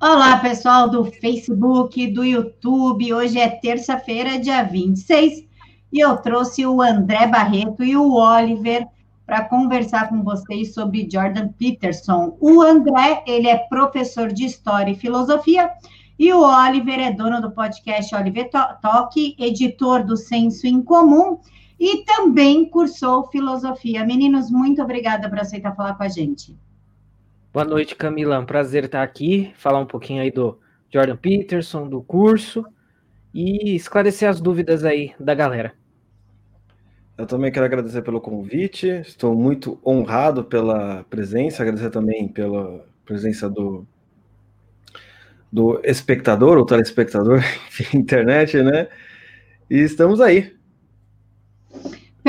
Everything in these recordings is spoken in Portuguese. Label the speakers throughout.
Speaker 1: Olá, pessoal do Facebook, do YouTube. Hoje é terça-feira, dia 26, e eu trouxe o André Barreto e o Oliver para conversar com vocês sobre Jordan Peterson. O André, ele é professor de História e Filosofia, e o Oliver é dono do podcast Oliver Talk, editor do Senso em Comum, e também cursou Filosofia. Meninos, muito obrigada por aceitar falar com a gente.
Speaker 2: Boa noite, Camila. É um prazer estar aqui, falar um pouquinho aí do Jordan Peterson, do curso, e esclarecer as dúvidas aí da galera.
Speaker 3: Eu também quero agradecer pelo convite, estou muito honrado pela presença, agradecer também pela presença do, do espectador, ou telespectador, internet, né? E estamos aí.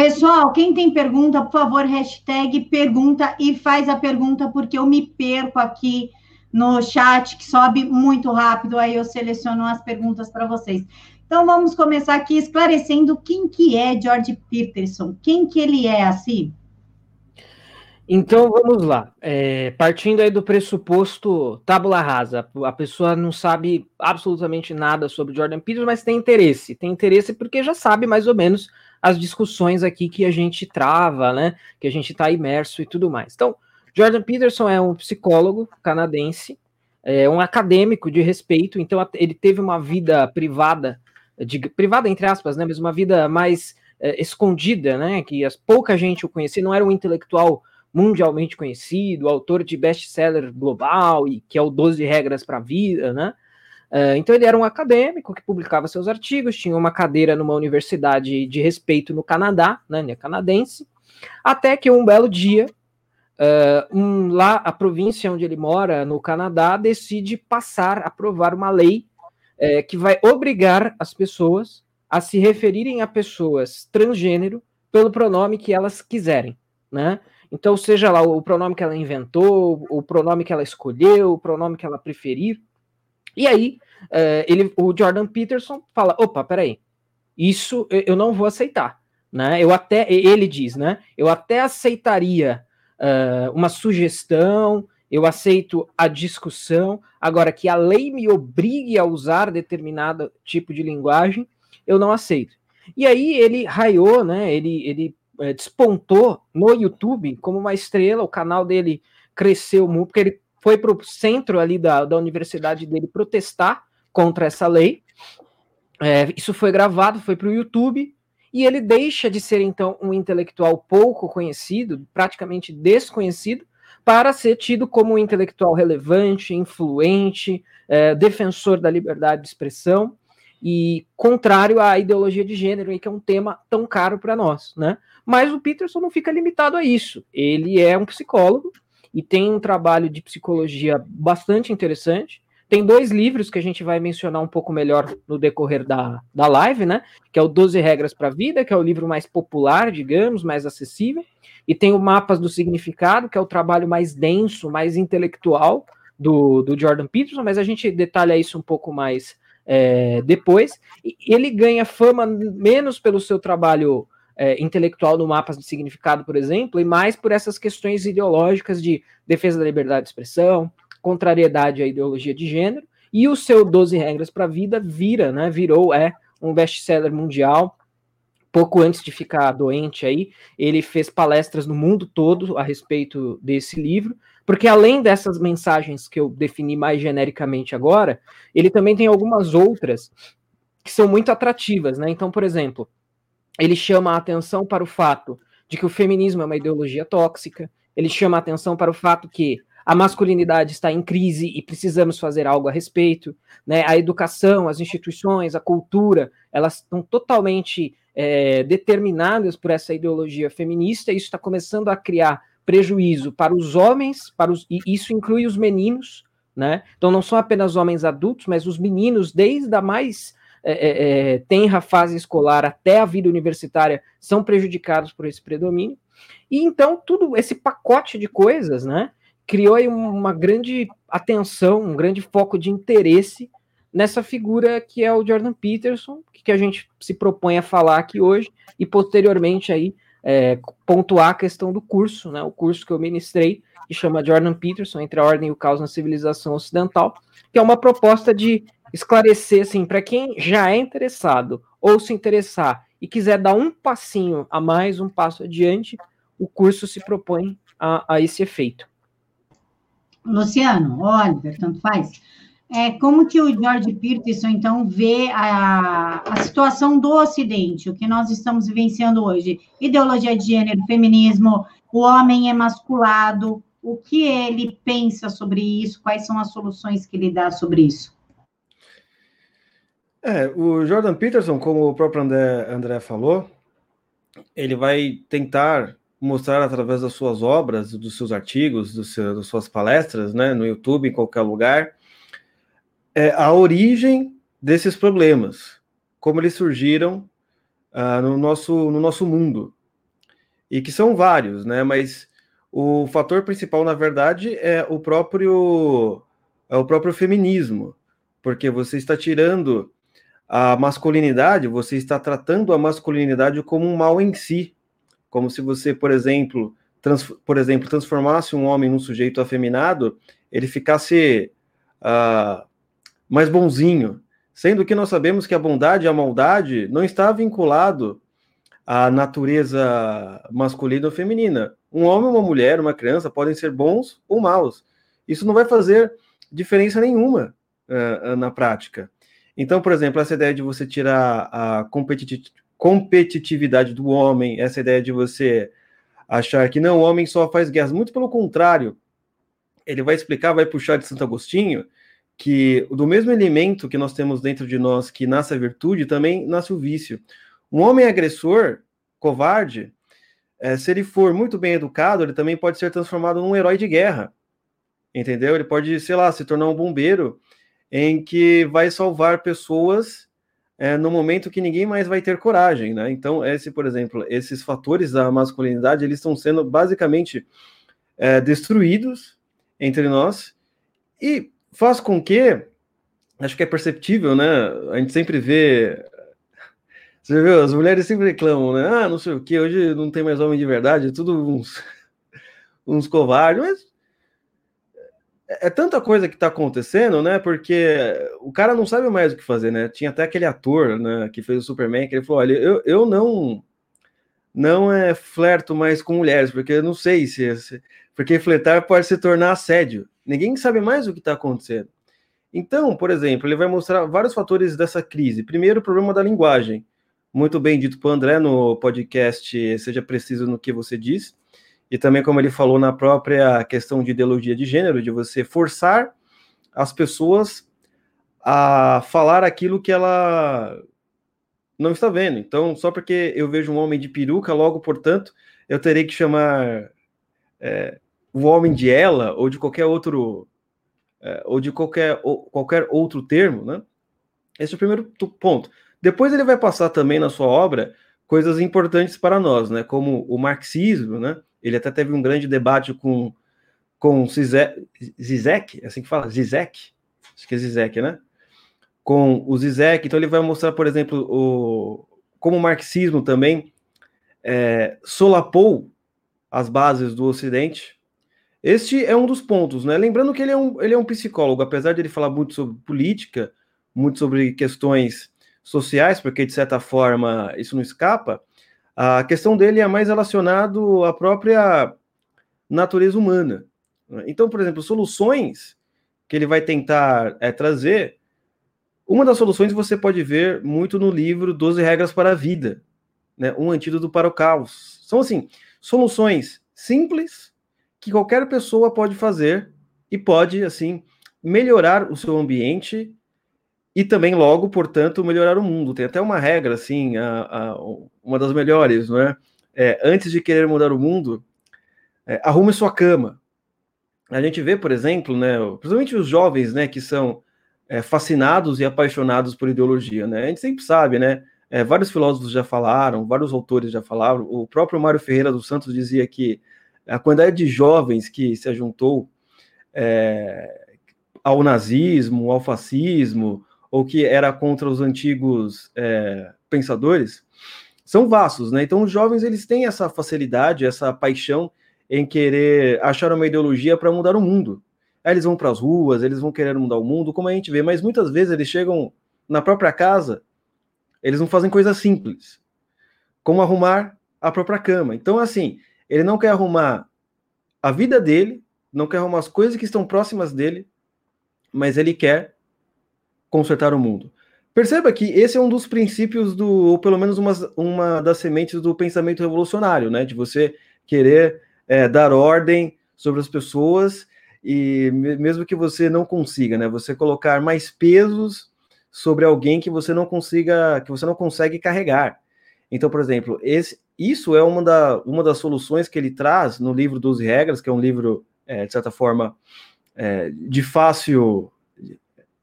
Speaker 1: Pessoal, quem tem pergunta, por favor, hashtag pergunta e faz a pergunta, porque eu me perco aqui no chat, que sobe muito rápido, aí eu seleciono as perguntas para vocês. Então vamos começar aqui esclarecendo quem que é George Peterson, quem que ele é assim.
Speaker 2: Então vamos lá. É, partindo aí do pressuposto tábula rasa, a pessoa não sabe absolutamente nada sobre Jordan Peterson, mas tem interesse. Tem interesse porque já sabe mais ou menos as discussões aqui que a gente trava, né? Que a gente está imerso e tudo mais. Então, Jordan Peterson é um psicólogo canadense, é um acadêmico de respeito, então ele teve uma vida privada de, privada entre aspas, né, mas uma vida mais é, escondida, né, que as, pouca gente o conhecia, não era um intelectual mundialmente conhecido, autor de best-seller global e que é o 12 regras para a vida, né? Uh, então ele era um acadêmico que publicava seus artigos, tinha uma cadeira numa universidade de respeito no Canadá, né, é canadense, até que um belo dia, uh, um, lá a província onde ele mora, no Canadá, decide passar, aprovar uma lei é, que vai obrigar as pessoas a se referirem a pessoas transgênero pelo pronome que elas quiserem, né? Então, seja lá o pronome que ela inventou, o pronome que ela escolheu, o pronome que ela preferir. E aí, é, ele, o Jordan Peterson fala: opa, peraí, isso eu não vou aceitar. Né? Eu até, ele diz, né? Eu até aceitaria uh, uma sugestão, eu aceito a discussão, agora que a lei me obrigue a usar determinado tipo de linguagem, eu não aceito. E aí ele raiou, né? Ele, ele é, despontou no YouTube como uma estrela, o canal dele cresceu muito, porque ele foi para o centro ali da, da universidade dele protestar contra essa lei. É, isso foi gravado, foi para o YouTube, e ele deixa de ser então um intelectual pouco conhecido, praticamente desconhecido, para ser tido como um intelectual relevante, influente, é, defensor da liberdade de expressão e contrário à ideologia de gênero, que é um tema tão caro para nós, né? Mas o Peterson não fica limitado a isso. Ele é um psicólogo e tem um trabalho de psicologia bastante interessante. Tem dois livros que a gente vai mencionar um pouco melhor no decorrer da, da live, né? Que é o 12 Regras para a Vida, que é o livro mais popular, digamos, mais acessível, e tem o Mapas do Significado, que é o trabalho mais denso, mais intelectual do, do Jordan Peterson, mas a gente detalha isso um pouco mais é, depois. E ele ganha fama menos pelo seu trabalho é, intelectual no Mapas do Significado, por exemplo, e mais por essas questões ideológicas de defesa da liberdade de expressão, contrariedade à ideologia de gênero, e o seu 12 Regras para a Vida vira, né, virou, é um best-seller mundial, pouco antes de ficar doente aí, ele fez palestras no mundo todo a respeito desse livro, porque além dessas mensagens que eu defini mais genericamente agora, ele também tem algumas outras que são muito atrativas, né? Então, por exemplo, ele chama a atenção para o fato de que o feminismo é uma ideologia tóxica, ele chama a atenção para o fato que a masculinidade está em crise e precisamos fazer algo a respeito, né? A educação, as instituições, a cultura, elas estão totalmente é, determinadas por essa ideologia feminista, e isso está começando a criar prejuízo para os homens, para os, e isso inclui os meninos, né? Então não são apenas homens adultos, mas os meninos, desde a mais é, é, é tenra fase escolar até a vida universitária, são prejudicados por esse predomínio. E então tudo esse pacote de coisas, né? Criou aí uma grande atenção, um grande foco de interesse nessa figura que é o Jordan Peterson, que a gente se propõe a falar aqui hoje, e posteriormente aí é, pontuar a questão do curso, né? O curso que eu ministrei, que chama Jordan Peterson, Entre a Ordem e o Caos na Civilização Ocidental, que é uma proposta de esclarecer, assim, para quem já é interessado ou se interessar e quiser dar um passinho a mais, um passo adiante, o curso se propõe a, a esse efeito.
Speaker 1: Luciano, Oliver, tanto faz. É, como que o George Peterson, então, vê a, a situação do Ocidente, o que nós estamos vivenciando hoje? Ideologia de gênero, feminismo, o homem é masculado, o que ele pensa sobre isso, quais são as soluções que ele dá sobre isso?
Speaker 3: É, o Jordan Peterson, como o próprio André, André falou, ele vai tentar mostrar através das suas obras, dos seus artigos, dos seus, das suas palestras, né, no YouTube, em qualquer lugar, é, a origem desses problemas, como eles surgiram uh, no, nosso, no nosso mundo. E que são vários, né? Mas o fator principal, na verdade, é o próprio, é o próprio feminismo, porque você está tirando a masculinidade, você está tratando a masculinidade como um mal em si, como se você, por exemplo, trans, por exemplo, transformasse um homem num sujeito afeminado, ele ficasse uh, mais bonzinho, sendo que nós sabemos que a bondade e a maldade não está vinculado à natureza masculina ou feminina. Um homem, uma mulher, uma criança podem ser bons ou maus. Isso não vai fazer diferença nenhuma uh, na prática. Então, por exemplo, essa ideia de você tirar a competitividade do homem, essa ideia de você achar que não, o homem só faz guerras, muito pelo contrário, ele vai explicar, vai puxar de Santo Agostinho, que do mesmo elemento que nós temos dentro de nós que nasce a virtude, também nasce o vício. Um homem agressor, covarde, é, se ele for muito bem educado, ele também pode ser transformado num herói de guerra. Entendeu? Ele pode, sei lá, se tornar um bombeiro em que vai salvar pessoas é, no momento que ninguém mais vai ter coragem, né? Então, esse, por exemplo, esses fatores da masculinidade, eles estão sendo basicamente é, destruídos entre nós e faz com que, acho que é perceptível, né? A gente sempre vê. Você viu? As mulheres sempre reclamam, né? Ah, não sei o que, hoje não tem mais homem de verdade, é tudo uns, uns covardes, mas é, é tanta coisa que está acontecendo, né? Porque o cara não sabe mais o que fazer, né? Tinha até aquele ator, né, que fez o Superman, que ele falou: olha, eu, eu não não é flerto mais com mulheres, porque eu não sei se, se porque flertar pode se tornar assédio. Ninguém sabe mais o que está acontecendo. Então, por exemplo, ele vai mostrar vários fatores dessa crise. Primeiro, o problema da linguagem. Muito bem dito para André no podcast Seja Preciso no que você diz. E também, como ele falou na própria questão de ideologia de gênero, de você forçar as pessoas a falar aquilo que ela não está vendo. Então, só porque eu vejo um homem de peruca, logo, portanto, eu terei que chamar é, o homem de ela ou de qualquer outro é, ou de qualquer, ou, qualquer outro termo, né? Esse é o primeiro ponto. Depois ele vai passar também na sua obra coisas importantes para nós, né? Como o marxismo, né? Ele até teve um grande debate com com Zizek, é assim que fala, Zizek, acho que é Zizek, né? Com o Zizek, então ele vai mostrar, por exemplo, o, como o marxismo também é, solapou as bases do Ocidente. Este é um dos pontos, né? Lembrando que ele é um, ele é um psicólogo, apesar de ele falar muito sobre política, muito sobre questões sociais, porque de certa forma isso não escapa, a questão dele é mais relacionado à própria natureza humana. Então, por exemplo, soluções que ele vai tentar é, trazer, uma das soluções você pode ver muito no livro 12 Regras para a Vida, né? um antídoto para o caos. São, assim, soluções simples, que qualquer pessoa pode fazer e pode, assim, melhorar o seu ambiente e também, logo, portanto, melhorar o mundo. Tem até uma regra, assim, a, a, uma das melhores, não é? é? Antes de querer mudar o mundo, é, arrume sua cama. A gente vê, por exemplo, né, principalmente os jovens, né, que são é, fascinados e apaixonados por ideologia, né? A gente sempre sabe, né? É, vários filósofos já falaram, vários autores já falaram. O próprio Mário Ferreira dos Santos dizia que a quantidade de jovens que se juntou é, ao nazismo, ao fascismo, ou que era contra os antigos é, pensadores, são vastos, né? Então os jovens eles têm essa facilidade, essa paixão em querer achar uma ideologia para mudar o mundo. Aí eles vão para as ruas, eles vão querer mudar o mundo, como a gente vê, mas muitas vezes eles chegam na própria casa, eles não fazem coisas simples, como arrumar a própria cama. Então, assim, ele não quer arrumar a vida dele, não quer arrumar as coisas que estão próximas dele, mas ele quer consertar o mundo. Perceba que esse é um dos princípios do, ou pelo menos uma, uma das sementes do pensamento revolucionário, né? De você querer é, dar ordem sobre as pessoas e mesmo que você não consiga, né? Você colocar mais pesos sobre alguém que você não consiga, que você não consegue carregar. Então, por exemplo, esse, isso é uma, da, uma das soluções que ele traz no livro 12 Regras, que é um livro, é, de certa forma, é, de fácil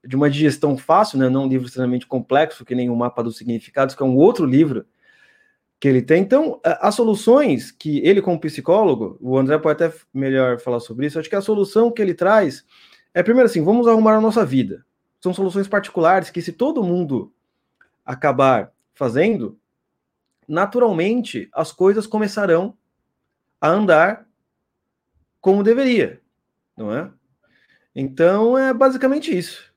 Speaker 3: de uma digestão fácil, né? não um livro extremamente complexo, que nem o Mapa dos Significados, que é um outro livro que ele tem. Então, as soluções que ele, como psicólogo, o André pode até melhor falar sobre isso, acho que a solução que ele traz é, primeiro assim, vamos arrumar a nossa vida. São soluções particulares que, se todo mundo acabar fazendo, naturalmente as coisas começarão a andar como deveria, não é? Então, é basicamente isso.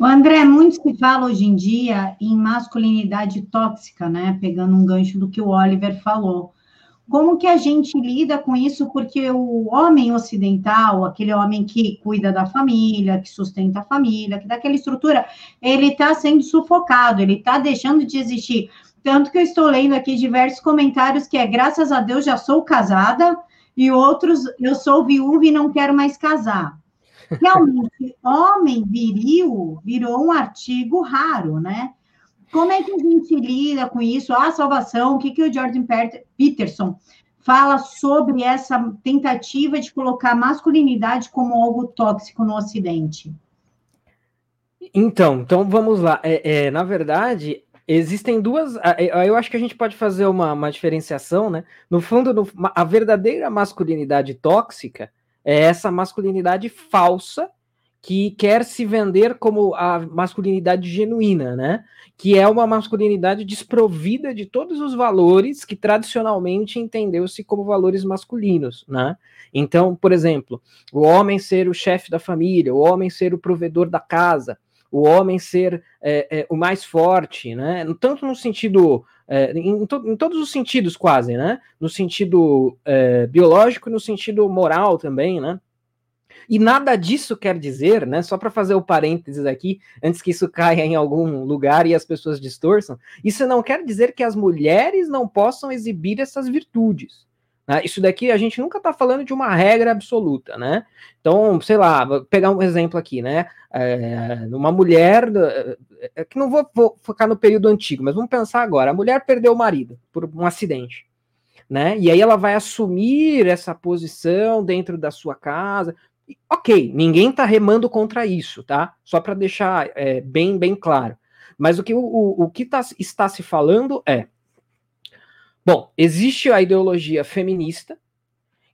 Speaker 1: O André, muito se fala hoje em dia em masculinidade tóxica, né? Pegando um gancho do que o Oliver falou. Como que a gente lida com isso? Porque o homem ocidental, aquele homem que cuida da família, que sustenta a família, que dá aquela estrutura, ele está sendo sufocado, ele está deixando de existir. Tanto que eu estou lendo aqui diversos comentários que é graças a Deus já sou casada, e outros eu sou viúva e não quero mais casar. Realmente, homem viril virou um artigo raro, né? Como é que a gente lida com isso? A salvação, o que, que o Jordan Peterson fala sobre essa tentativa de colocar masculinidade como algo tóxico no Ocidente?
Speaker 2: Então, então vamos lá. É, é, na verdade, existem duas. Eu acho que a gente pode fazer uma, uma diferenciação, né? No fundo, no, a verdadeira masculinidade tóxica é essa masculinidade falsa que quer se vender como a masculinidade genuína, né? Que é uma masculinidade desprovida de todos os valores que tradicionalmente entendeu-se como valores masculinos, né? Então, por exemplo, o homem ser o chefe da família, o homem ser o provedor da casa, o homem ser é, é, o mais forte, né? Tanto no sentido é, em, to, em, todos os sentidos, quase, né? No sentido é, biológico e no sentido moral também, né? E nada disso quer dizer, né? Só para fazer o parênteses aqui, antes que isso caia em algum lugar e as pessoas distorçam, isso não quer dizer que as mulheres não possam exibir essas virtudes. Né? Isso daqui a gente nunca está falando de uma regra absoluta, né? Então, sei lá, vou pegar um exemplo aqui, né? É, uma mulher, é, que não vou, vou, focar no período antigo, mas vamos pensar agora: a mulher perdeu o marido por um acidente, né? E aí ela vai assumir essa posição dentro da sua casa. Ok, ninguém está remando contra isso, tá? Só para deixar é, bem, bem claro. Mas o que, o, o que tá, está se falando é Bom, existe a ideologia feminista,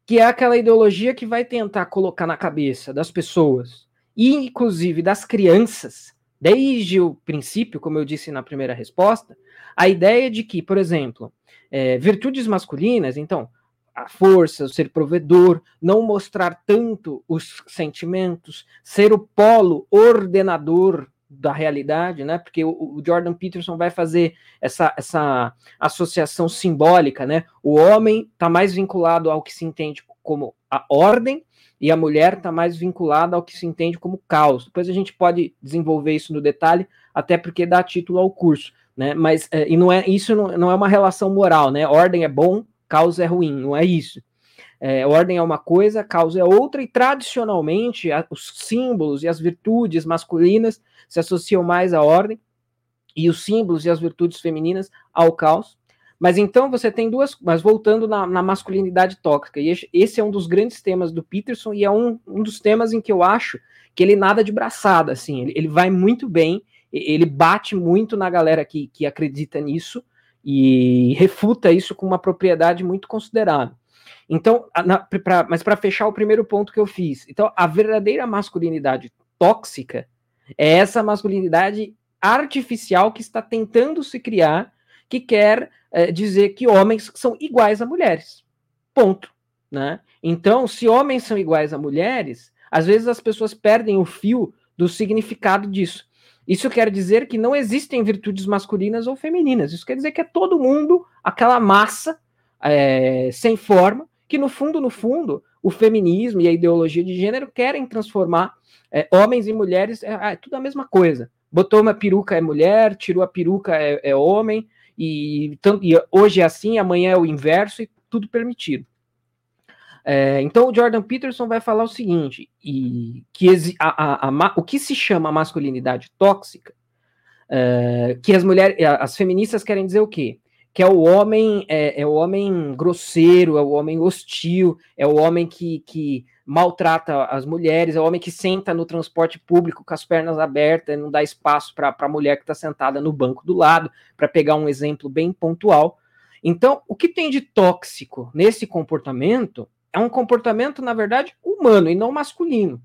Speaker 2: que é aquela ideologia que vai tentar colocar na cabeça das pessoas, e inclusive das crianças, desde o princípio, como eu disse na primeira resposta, a ideia de que, por exemplo, é, virtudes masculinas, então, a força, o ser provedor, não mostrar tanto os sentimentos, ser o polo ordenador da realidade, né? Porque o, o, Jordan Peterson vai fazer essa, essa associação simbólica, né? O homem está mais vinculado ao que se entende como a ordem e a mulher está mais vinculada ao que se entende como caos. Depois a gente pode desenvolver isso no detalhe, até porque dá título ao curso, né? Mas é, e não é isso não, não é uma relação moral, né? Ordem é bom, caos é ruim, não é isso. É, ordem é uma coisa, causa é outra, e tradicionalmente a, os símbolos e as virtudes masculinas se associam mais à ordem, e os símbolos e as virtudes femininas ao caos. Mas então você tem duas. Mas voltando na, na masculinidade tóxica, e esse é um dos grandes temas do Peterson, e é um, um dos temas em que eu acho que ele nada de braçada, assim, ele, ele vai muito bem, ele bate muito na galera que, que acredita nisso e refuta isso com uma propriedade muito considerável. Então, na, pra, mas para fechar o primeiro ponto que eu fiz, então a verdadeira masculinidade tóxica é essa masculinidade artificial que está tentando se criar que quer é, dizer que homens são iguais a mulheres. Ponto. Né? Então, se homens são iguais a mulheres, às vezes as pessoas perdem o fio do significado disso. Isso quer dizer que não existem virtudes masculinas ou femininas. Isso quer dizer que é todo mundo aquela massa é, sem forma, que no fundo, no fundo, o feminismo e a ideologia de gênero querem transformar é, homens e mulheres, é, é, tudo a mesma coisa. Botou uma peruca é mulher, tirou a peruca é, é homem, e, e, hoje é assim, amanhã é o inverso, e tudo permitido. É, então o Jordan Peterson vai falar o seguinte: e que a, a, a, o que se chama masculinidade tóxica, é, que as mulheres, as feministas querem dizer o quê? Que é o homem, é, é, o homem grosseiro, é o homem hostil, é o homem que, que maltrata as mulheres, é o homem que senta no transporte público com as pernas abertas, não dá espaço para a mulher que está sentada no banco do lado, para pegar um exemplo bem pontual. Então, o que tem de tóxico nesse comportamento é um comportamento, na verdade, humano e não masculino.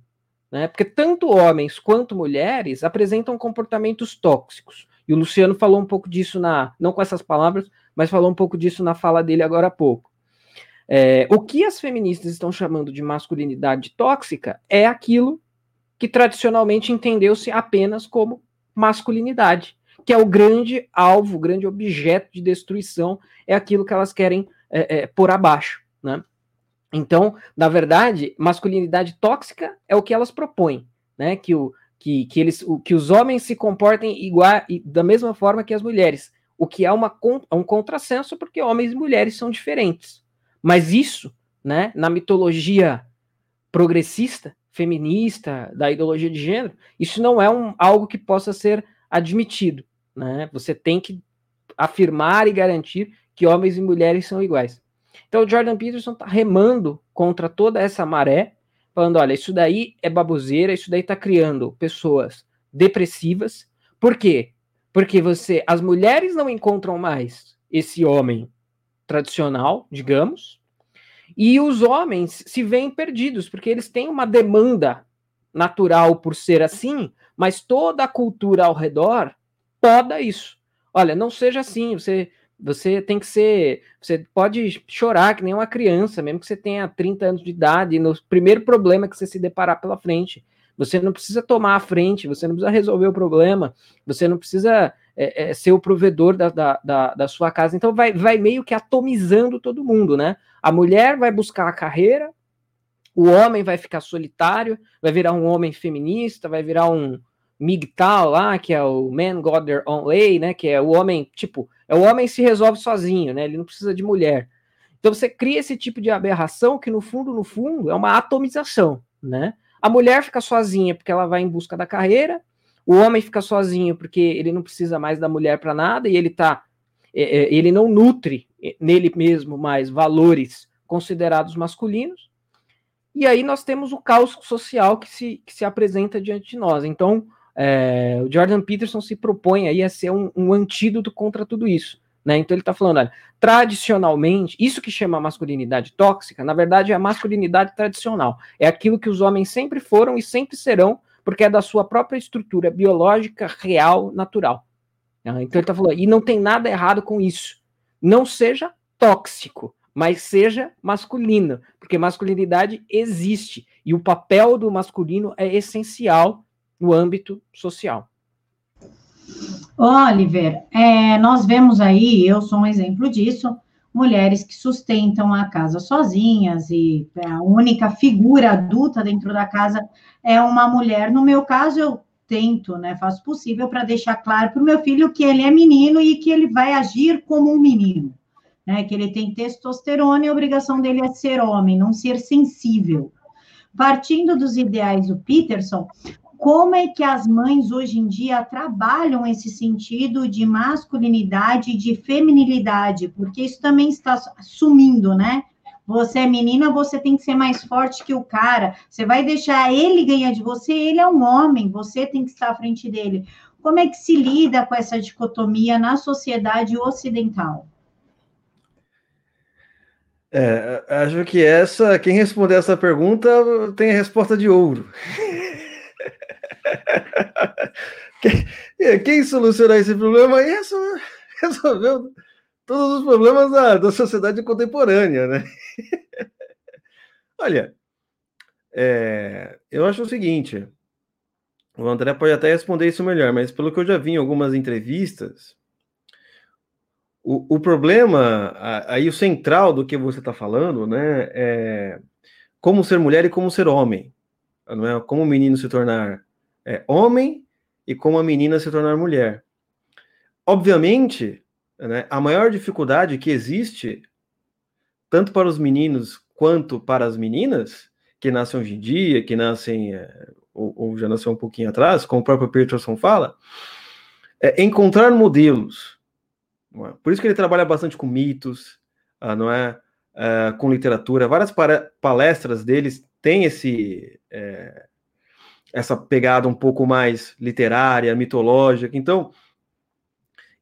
Speaker 2: Né? Porque tanto homens quanto mulheres apresentam comportamentos tóxicos. E o Luciano falou um pouco disso na. não com essas palavras, mas falou um pouco disso na fala dele agora há pouco. É, o que as feministas estão chamando de masculinidade tóxica é aquilo que tradicionalmente entendeu-se apenas como masculinidade, que é o grande alvo, o grande objeto de destruição, é aquilo que elas querem é, é, pôr abaixo. Né? Então, na verdade, masculinidade tóxica é o que elas propõem, né? Que, o, que, que, eles, o, que os homens se comportem igual, da mesma forma que as mulheres, o que é uma, um contrassenso, porque homens e mulheres são diferentes. Mas isso, né, na mitologia progressista, feminista, da ideologia de gênero, isso não é um, algo que possa ser admitido. Né? Você tem que afirmar e garantir que homens e mulheres são iguais. Então o Jordan Peterson está remando contra toda essa maré, falando: olha, isso daí é baboseira, isso daí está criando pessoas depressivas. Por quê? Porque você, as mulheres não encontram mais esse homem tradicional, digamos, e os homens se veem perdidos, porque eles têm uma demanda natural por ser assim, mas toda a cultura ao redor poda isso. Olha, não seja assim, você você tem que ser. Você pode chorar que nem uma criança, mesmo que você tenha 30 anos de idade, no primeiro problema que você se deparar pela frente. Você não precisa tomar a frente, você não precisa resolver o problema, você não precisa é, é, ser o provedor da, da, da, da, sua casa. Então vai, vai meio que atomizando todo mundo, né? A mulher vai buscar a carreira, o homem vai ficar solitário, vai virar um homem feminista, vai virar um MGTOW lá, que é o Man God Their Own Way, né? Que é o homem, tipo, é o homem se resolve sozinho, né? Ele não precisa de mulher. Então você cria esse tipo de aberração que no fundo, no fundo, é uma atomização, né? A mulher fica sozinha porque ela vai em busca da carreira, o homem fica sozinho porque ele não precisa mais da mulher para nada e ele tá é, é, ele não nutre nele mesmo mais valores considerados masculinos. E aí nós temos o caos social que se, que se apresenta diante de nós. Então, é, o Jordan Peterson se propõe aí a ser um, um antídoto contra tudo isso. Né? Então ele está falando, olha, tradicionalmente, isso que chama masculinidade tóxica, na verdade é a masculinidade tradicional. É aquilo que os homens sempre foram e sempre serão, porque é da sua própria estrutura biológica, real, natural. Né? Então ele está falando, e não tem nada errado com isso. Não seja tóxico, mas seja masculino, porque masculinidade existe e o papel do masculino é essencial no âmbito social.
Speaker 1: Oliver, é, nós vemos aí, eu sou um exemplo disso, mulheres que sustentam a casa sozinhas e a única figura adulta dentro da casa é uma mulher. No meu caso, eu tento, né, faço possível para deixar claro para o meu filho que ele é menino e que ele vai agir como um menino, né, que ele tem testosterona e a obrigação dele é ser homem, não ser sensível. Partindo dos ideais do Peterson, como é que as mães hoje em dia trabalham esse sentido de masculinidade e de feminilidade, porque isso também está sumindo, né? Você é menina, você tem que ser mais forte que o cara. Você vai deixar ele ganhar de você, ele é um homem, você tem que estar à frente dele. Como é que se lida com essa dicotomia na sociedade ocidental?
Speaker 3: É, acho que essa, quem responder essa pergunta tem a resposta de ouro. quem, quem solucionar esse problema é essa, resolveu todos os problemas da, da sociedade contemporânea, né? Olha, é, eu acho o seguinte, o André pode até responder isso melhor, mas pelo que eu já vi em algumas entrevistas, o, o problema, aí o central do que você está falando, né, é como ser mulher e como ser homem. Não é? Como o menino se tornar é, homem e como a menina se tornar mulher. Obviamente, né, a maior dificuldade que existe, tanto para os meninos quanto para as meninas, que nascem hoje em dia, que nascem, é, ou, ou, já nasceu um pouquinho atrás, como o próprio Peterson fala, é encontrar modelos. É? Por isso que ele trabalha bastante com mitos, ah, não é? Uh, com literatura, várias palestras deles têm esse, é, essa pegada um pouco mais literária, mitológica. Então,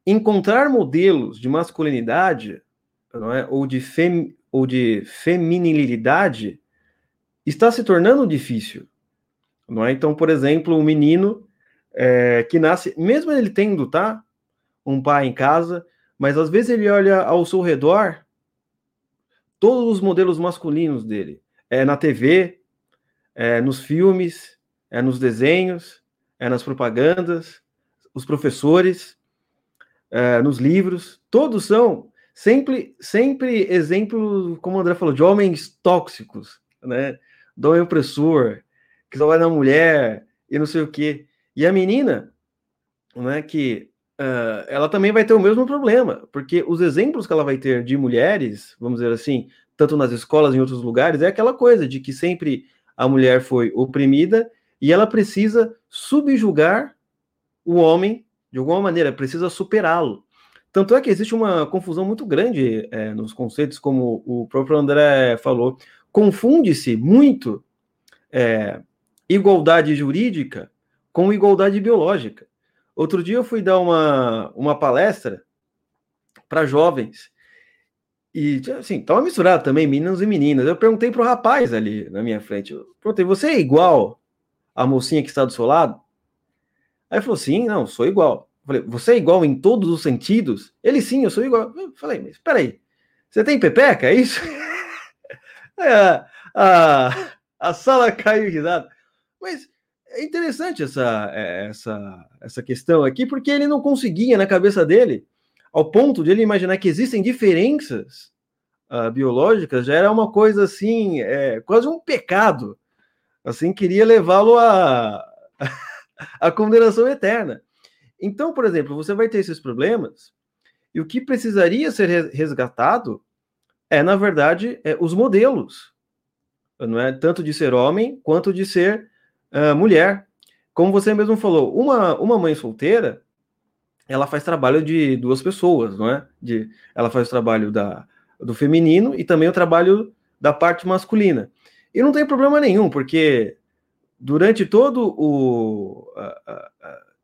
Speaker 3: encontrar modelos de masculinidade não é, ou, de fem, ou de feminilidade está se tornando difícil. Não é? Então, por exemplo, um menino é, que nasce, mesmo ele tendo tá, um pai em casa, mas às vezes ele olha ao seu redor todos os modelos masculinos dele. É na TV, é nos filmes, é nos desenhos, é nas propagandas, os professores, é nos livros, todos são sempre, sempre exemplos, como o André falou, de homens tóxicos, né? Do opressor, que só vai na mulher e não sei o quê. E a menina, né, que uh, ela também vai ter o mesmo problema, porque os exemplos que ela vai ter de mulheres, vamos dizer assim, tanto nas escolas em outros lugares, é aquela coisa de que sempre a mulher foi oprimida e ela precisa subjugar o homem de alguma maneira, precisa superá-lo. Tanto é que existe uma confusão muito grande é, nos conceitos, como o próprio André falou. Confunde-se muito é, igualdade jurídica com igualdade biológica. Outro dia eu fui dar uma, uma palestra para jovens. E, assim, estava misturado também, meninos e meninas. Eu perguntei para o rapaz ali na minha frente. Eu perguntei, você é igual a mocinha que está do seu lado? Aí ele falou, sim, não, sou igual. Eu falei, você é igual em todos os sentidos? Ele, sim, eu sou igual. Eu falei, mas peraí, você tem pepeca, é isso? a, a, a sala caiu risada. Mas é interessante essa, é, essa, essa questão aqui, porque ele não conseguia na cabeça dele, ao ponto de ele imaginar que existem diferenças uh, biológicas, já era uma coisa assim, é, quase um pecado. Assim, queria levá-lo a, a condenação eterna. Então, por exemplo, você vai ter esses problemas, e o que precisaria ser resgatado é, na verdade, é, os modelos, não é tanto de ser homem quanto de ser mulher. Como você mesmo falou, uma, uma mãe solteira, ela faz trabalho de duas pessoas, não é? De, ela faz o trabalho da, do feminino e também o trabalho da parte masculina. E não tem problema nenhum, porque durante todo o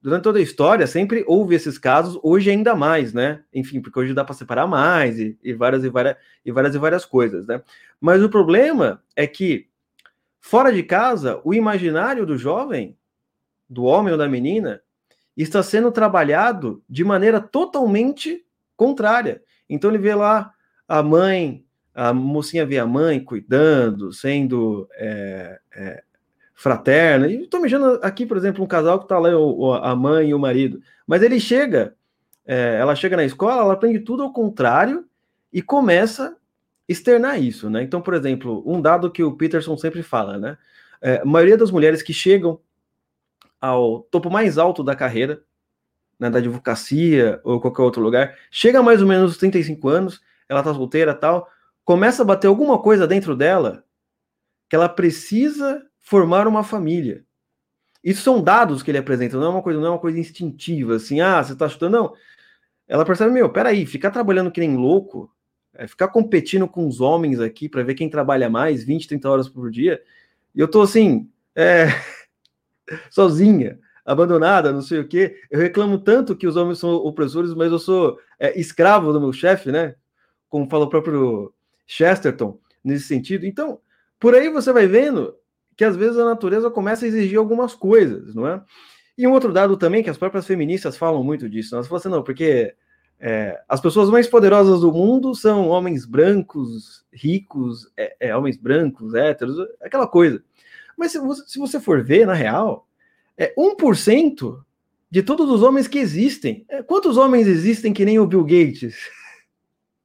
Speaker 3: durante toda a história sempre houve esses casos, hoje ainda mais, né? Enfim, porque hoje dá para separar mais e, e, várias e várias e várias e várias coisas, né? Mas o problema é que Fora de casa, o imaginário do jovem, do homem ou da menina, está sendo trabalhado de maneira totalmente contrária. Então ele vê lá a mãe, a mocinha vê a mãe cuidando, sendo é, é, fraterna. Estou imaginando aqui, por exemplo, um casal que está lá, a mãe e o marido. Mas ele chega, é, ela chega na escola, ela aprende tudo ao contrário e começa externar isso, né? Então, por exemplo, um dado que o Peterson sempre fala, né? É, a maioria das mulheres que chegam ao topo mais alto da carreira, né, da advocacia ou qualquer outro lugar, chega a mais ou menos 35 anos, ela tá solteira tal, começa a bater alguma coisa dentro dela que ela precisa formar uma família. Isso são dados que ele apresenta, não é uma coisa, não é uma coisa instintiva, assim, ah, você tá chutando, não. Ela percebe, meu, peraí, ficar trabalhando que nem louco, é ficar competindo com os homens aqui para ver quem trabalha mais, 20, 30 horas por dia, e eu tô assim, é, sozinha, abandonada, não sei o quê. Eu reclamo tanto que os homens são opressores, mas eu sou é, escravo do meu chefe, né? Como fala o próprio Chesterton, nesse sentido. Então, por aí você vai vendo que às vezes a natureza começa a exigir algumas coisas, não é? E um outro dado também, que as próprias feministas falam muito disso, elas falam assim, não, porque É, as pessoas mais poderosas do mundo são homens brancos, ricos, é, é, homens brancos, héteros, aquela coisa. Mas se você, se você for ver, na real, é 1% de todos os homens que existem. É, quantos homens existem que nem o Bill Gates?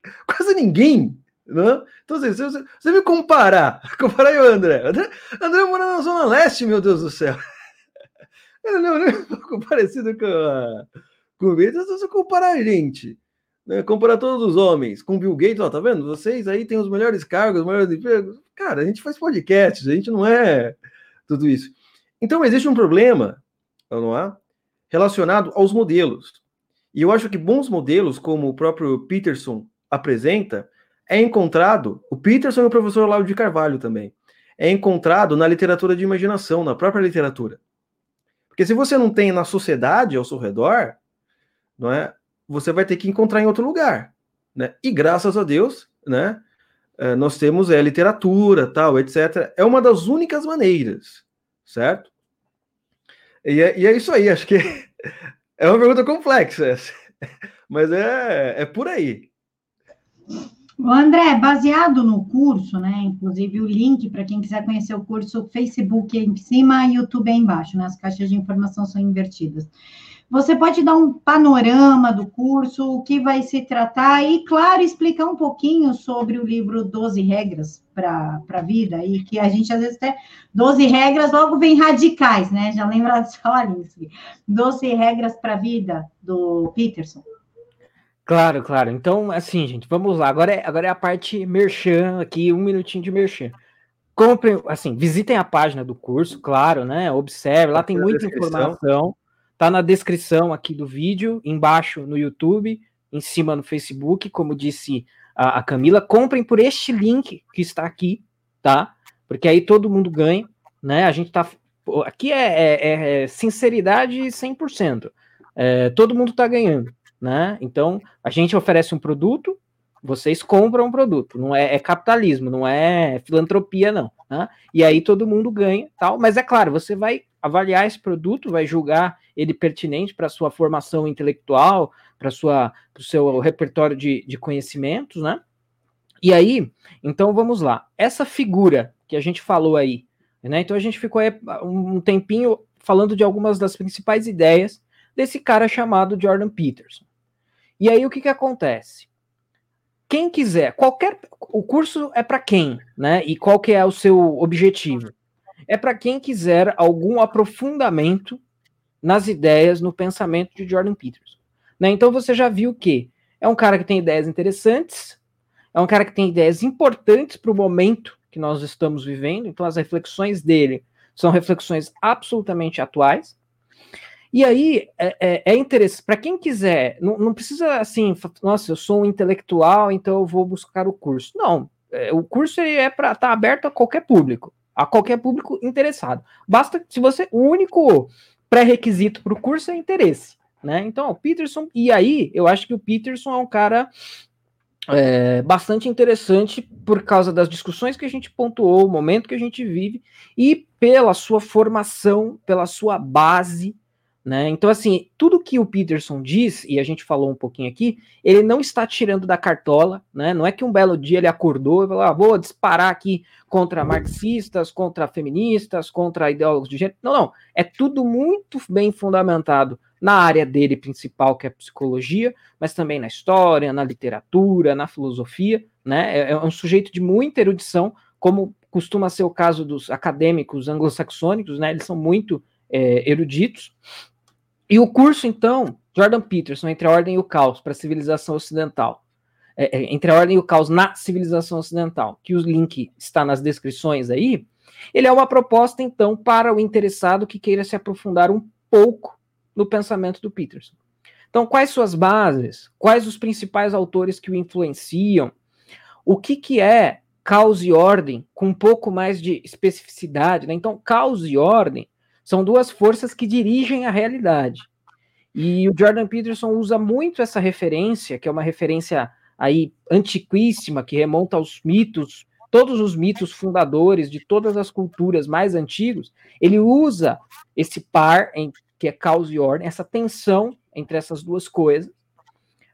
Speaker 3: Quase ninguém. Né? Então, assim, se você, você me comparar, comparar o André. André, André mora na Zona Leste, meu Deus do céu. Ele não é um pouco parecido com, a, Gates. Se você comparar a gente, né? comparar todos os homens com Bill Gates, ó, tá vendo? Vocês aí têm os melhores cargos, os melhores empregos. Cara, a gente faz podcasts, a gente não é tudo isso. Então, existe um problema, não é? Relacionado aos modelos. E eu acho que bons modelos, como o próprio Peterson apresenta, é encontrado, o Peterson e o professor Lauro de Carvalho também, é encontrado na literatura de imaginação, na própria literatura. Porque se você não tem na sociedade ao seu redor, não é? Você vai ter que encontrar em outro lugar, né? E graças a Deus, né? Eh, nós temos é, literatura, tal, etc. É uma das únicas maneiras, certo? E é, e é isso aí, acho que é uma pergunta complexa essa, mas é, é por aí.
Speaker 1: André, baseado no curso, né? Inclusive o link para quem quiser conhecer o curso, Facebook é em cima e YouTube é embaixo, né? As caixas de informação são invertidas. Você pode dar um panorama do curso, o que vai se tratar e, claro, explicar um pouquinho sobre o livro 12 Regras para a Vida, e que a gente às vezes até. 12 regras logo vem radicais, né? Já lembra só Alice. 12 regras para a vida do Peterson.
Speaker 2: Claro, claro. Então, assim, gente, vamos lá. Agora é, agora é a parte merchan aqui, um minutinho de merchan. Comprem, assim, visitem a página do curso, claro, né? Observe, lá tem muita informação. Tá na descrição aqui do vídeo, embaixo no YouTube, em cima no Facebook, como disse a, a Camila. Comprem por este link que está aqui, tá? Porque aí todo mundo ganha, né? A gente tá. Aqui é, é, é sinceridade 100%. É, todo mundo tá ganhando né? Então, a gente oferece um produto, vocês compram um produto, não é, é capitalismo, não é filantropia, não. Né? E aí todo mundo ganha, tal. Mas é claro, você vai avaliar esse produto, vai julgar ele pertinente para sua formação intelectual, para sua, o seu repertório de, de conhecimentos, né? E aí, então vamos lá. Essa figura que a gente falou aí, né? Então a gente ficou aí um tempinho falando de algumas das principais ideias desse cara chamado Jordan Peterson. E aí o que, que acontece? Quem quiser, qualquer. O curso é para quem, né? E qual que é o seu objetivo? É para quem quiser algum aprofundamento nas ideias, no pensamento de Jordan Peterson. Né? Então você já viu que é um cara que tem ideias interessantes, é um cara que tem ideias importantes para o momento que nós estamos vivendo, então as reflexões dele são reflexões absolutamente atuais. E aí é, é, é interessante, para quem quiser, não, não, precisa assim, nossa, eu sou um intelectual, então eu vou buscar o curso. Não, é, o curso é para estar tá aberto a qualquer público, a qualquer público interessado. Basta se você, o único pré-requisito para o curso é interesse, né? Então, o Peterson, e aí eu acho que o Peterson é um cara é, bastante interessante por causa das discussões que a gente pontuou, o momento que a gente vive e pela sua formação, pela sua base né? Então, assim, tudo que o Peterson diz, e a gente falou um pouquinho aqui, ele não está tirando da cartola, né? Não é que um belo dia ele acordou e falou: ah, vou disparar aqui contra marxistas, contra feministas, contra ideólogos de gênero. Não, não. É tudo muito bem fundamentado na área dele principal, que é psicologia, mas também na história, na literatura, na filosofia, né? É, é um sujeito de muita erudição, como costuma ser o caso dos acadêmicos anglo-saxônicos, né? Eles são muito é, eruditos. E o curso, então, Jordan Peterson, Entre a Ordem e o Caos para a Civilização Ocidental. É, é, entre a Ordem e o Caos na Civilização Ocidental, que o link está nas descrições aí, ele é uma proposta, então, para o interessado que queira se aprofundar um pouco no pensamento do Peterson. Então, quais suas bases? Quais os principais autores que o influenciam? O que, que é caos e ordem com um pouco mais de especificidade? Né? Então, caos e ordem são duas forças que dirigem a realidade. E o Jordan Peterson usa muito essa referência, que é uma referência aí antiquíssima, que remonta aos mitos, todos os mitos fundadores de todas as culturas mais antigos. Ele usa esse par, em, que é caos e ordem, essa tensão entre essas duas coisas,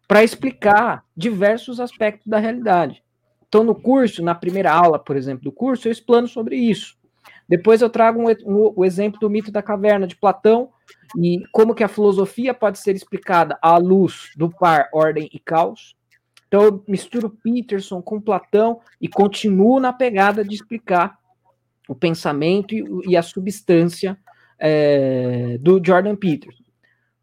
Speaker 2: para explicar diversos aspectos da realidade. Então, no curso, na primeira aula, por exemplo, do curso, eu explano sobre isso. Depois eu trago um, um, o exemplo do mito da caverna de Platão e como que a filosofia pode ser explicada à luz do par ordem e caos. Então eu misturo Peterson com Platão e continuo na pegada de explicar o pensamento e, e a substância é, do Jordan Peterson.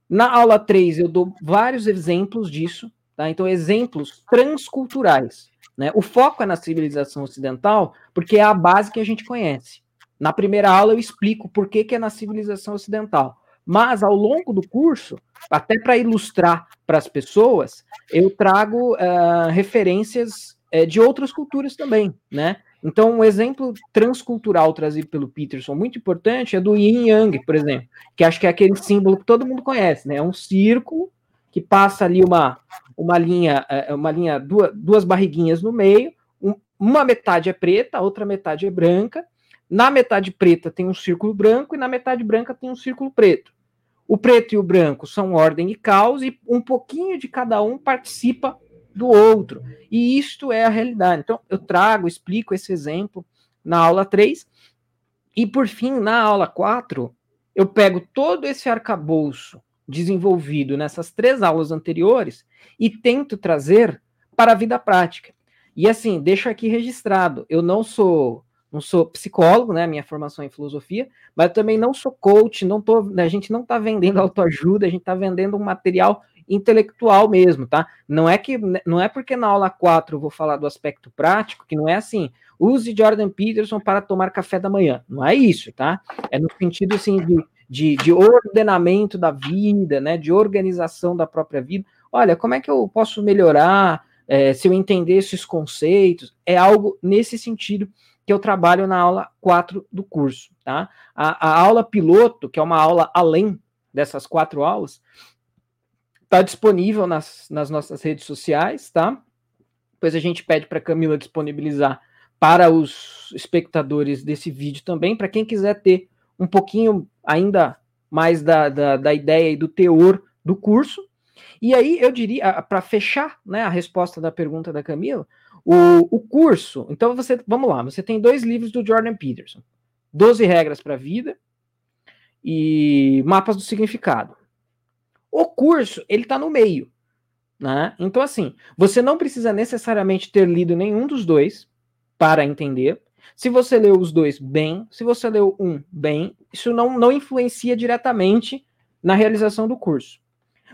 Speaker 2: Na aula 3 eu dou vários exemplos disso, tá? Então exemplos transculturais. Né? O foco é na civilização ocidental, porque é a base que a gente conhece. Na primeira aula eu explico por que, que é na civilização ocidental. Mas ao longo do curso, até para ilustrar para as pessoas, eu trago uh, referências uh, de outras culturas também, né? Então, um exemplo transcultural trazido pelo Peterson, muito importante, é do Yin Yang, por exemplo, que acho que é aquele símbolo que todo mundo conhece, né? É um círculo que passa ali uma, uma linha, uh, uma linha, duas, duas barriguinhas no meio, um, uma metade é preta, a outra metade é branca, na metade preta tem um círculo branco e na metade branca tem um círculo preto. O preto e o branco são ordem e caos e um pouquinho de cada um participa do outro. E isto é a realidade. Então, eu trago, explico esse exemplo na aula 3. E por fim, na aula 4, eu pego todo esse arcabouço desenvolvido nessas três aulas anteriores e tento trazer para a vida prática. E assim, deixo aqui registrado, eu não sou não sou psicólogo, né? Minha formação é em filosofia, mas também não sou coach, não tô, a gente não está vendendo autoajuda, a gente está vendendo um material intelectual mesmo, tá? Não é que não é porque na aula 4 eu vou falar do aspecto prático, que não é assim, use Jordan Peterson para tomar café da manhã. Não é isso, tá? É no sentido assim de, de, de ordenamento da vida, né? De organização da própria vida. Olha, como é que eu posso melhorar é, se eu entender esses conceitos? É algo nesse sentido que eu trabalho na aula 4 do curso, tá? A, a aula piloto, que é uma aula além dessas quatro aulas, está disponível nas, nas nossas redes sociais, tá? Depois a gente pede para a Camila disponibilizar para os espectadores desse vídeo também, para quem quiser ter um pouquinho ainda mais da, da, da ideia e do teor do curso. E aí eu diria, para fechar né, a resposta da pergunta da Camila, o, o curso, então você, vamos lá, você tem dois livros do Jordan Peterson: 12 regras para a vida e mapas do significado. O curso, ele está no meio, né? Então assim, você não precisa necessariamente ter lido nenhum dos dois para entender. Se você leu os dois bem, se você leu um bem, isso não, não influencia diretamente na realização do curso.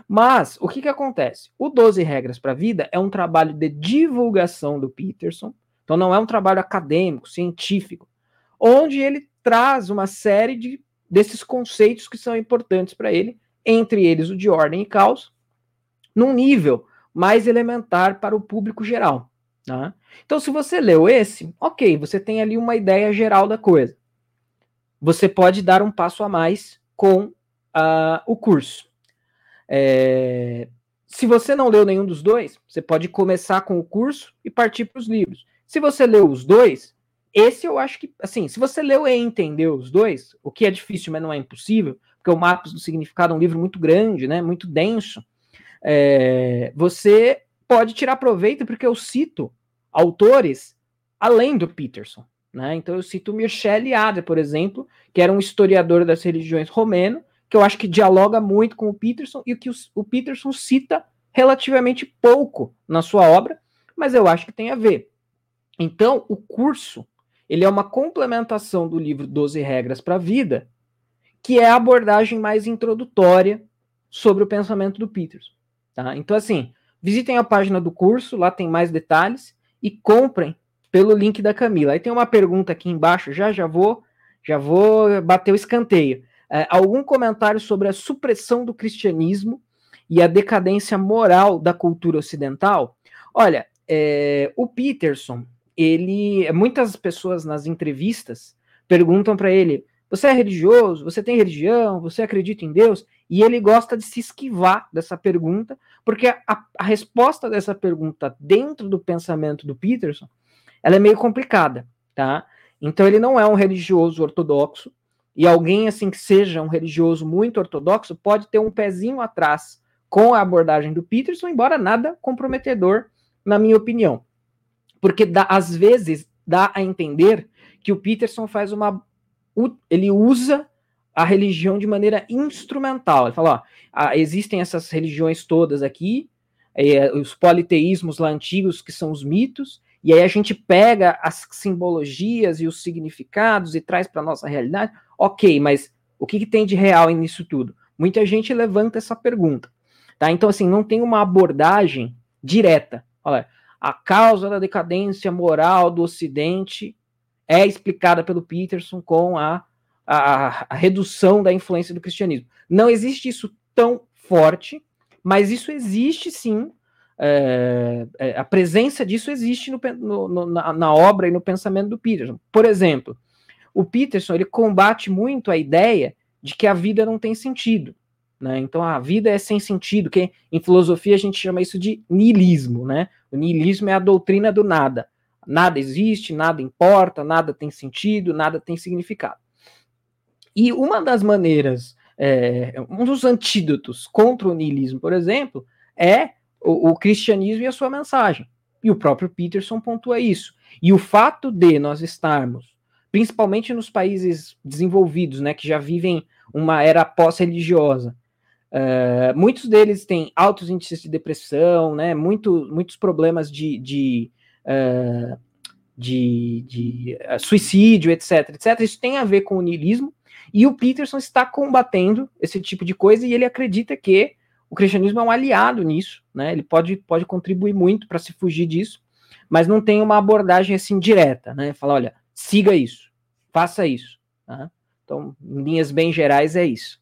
Speaker 2: Mas o que, que acontece? O 12 Regras para a Vida é um trabalho de divulgação do Peterson, então não é um trabalho acadêmico, científico, onde ele traz uma série de, desses conceitos que são importantes para ele, entre eles o de ordem e caos, num nível mais elementar para o público geral. Tá? Então, se você leu esse, ok, você tem ali uma ideia geral da coisa. Você pode dar um passo a mais com uh, o curso. É, se você não leu nenhum dos dois, você pode começar com o curso e partir para os livros. Se você leu os dois, esse eu acho que, assim, se você leu e entendeu os dois, o que é difícil, mas não é impossível, porque o Mapas do Significado é um livro muito grande, né, muito denso, é, você pode tirar proveito, porque eu cito autores além do Peterson. Né? Então eu cito Michel Adler, por exemplo, que era um historiador das religiões romeno, que eu acho que dialoga muito com o Peterson e que o, o Peterson cita relativamente pouco na sua obra, mas eu acho que tem a ver. Então, o curso, ele é uma complementação do livro 12 Regras para a Vida, que é a abordagem mais introdutória sobre o pensamento do Peterson. Tá? Então, assim, visitem a página do curso, lá tem mais detalhes, e comprem pelo link da Camila. Aí tem uma pergunta aqui embaixo, já já vou, já vou bater o escanteio é, algum comentário sobre a supressão do cristianismo e a decadência moral da cultura ocidental? Olha, é, o Peterson, ele, muitas pessoas nas entrevistas perguntam para ele: você é religioso? Você tem religião? Você acredita em Deus? E ele gosta de se esquivar dessa pergunta, porque a, a resposta dessa pergunta dentro do pensamento do Peterson, ela é meio complicada, tá? Então ele não é um religioso ortodoxo, e alguém assim que seja um religioso muito ortodoxo pode ter um pezinho atrás com a abordagem do Peterson, embora nada comprometedor, na minha opinião. Porque dá, às vezes dá a entender que o Peterson faz uma. Ele usa a religião de maneira instrumental. Ele fala: ó, existem essas religiões todas aqui, é, os politeísmos lá antigos, que são os mitos, e aí a gente pega as simbologias e os significados e traz para a nossa realidade. Ok, mas o que, que tem de real nisso tudo? Muita gente levanta essa pergunta. Tá? Então, assim, não tem uma abordagem direta. Olha, a causa da decadência moral do Ocidente é explicada pelo Peterson com a, a, a redução da influência do cristianismo. Não existe isso tão forte, mas isso existe sim. É, é, a presença disso existe no, no, na, na, obra e no pensamento do Peterson. Por exemplo, o Peterson ele combate muito a ideia de que a vida não tem sentido. Né? Então a vida é sem sentido, que em filosofia a gente chama isso de niilismo. Né? O niilismo é a doutrina do nada. Nada existe, nada importa, nada tem sentido, nada tem significado. E uma das maneiras, é, um dos antídotos contra o niilismo, por exemplo, é o, o cristianismo e a sua mensagem. E o próprio Peterson pontua isso. E o fato de nós estarmos, principalmente nos países desenvolvidos, né, que já vivem uma era pós-religiosa, Uh, muitos deles têm altos índices de depressão, né, muito, muitos problemas de, de, uh, de, de uh, suicídio, etc, etc. Isso tem a ver com o niilismo, e o Peterson está combatendo esse tipo de coisa, e ele acredita que o cristianismo é um aliado nisso, né, ele pode, pode contribuir muito para se fugir disso, mas não tem uma abordagem assim direta, né, fala, olha, siga isso, faça isso. Tá? Então, em linhas bem gerais, é isso.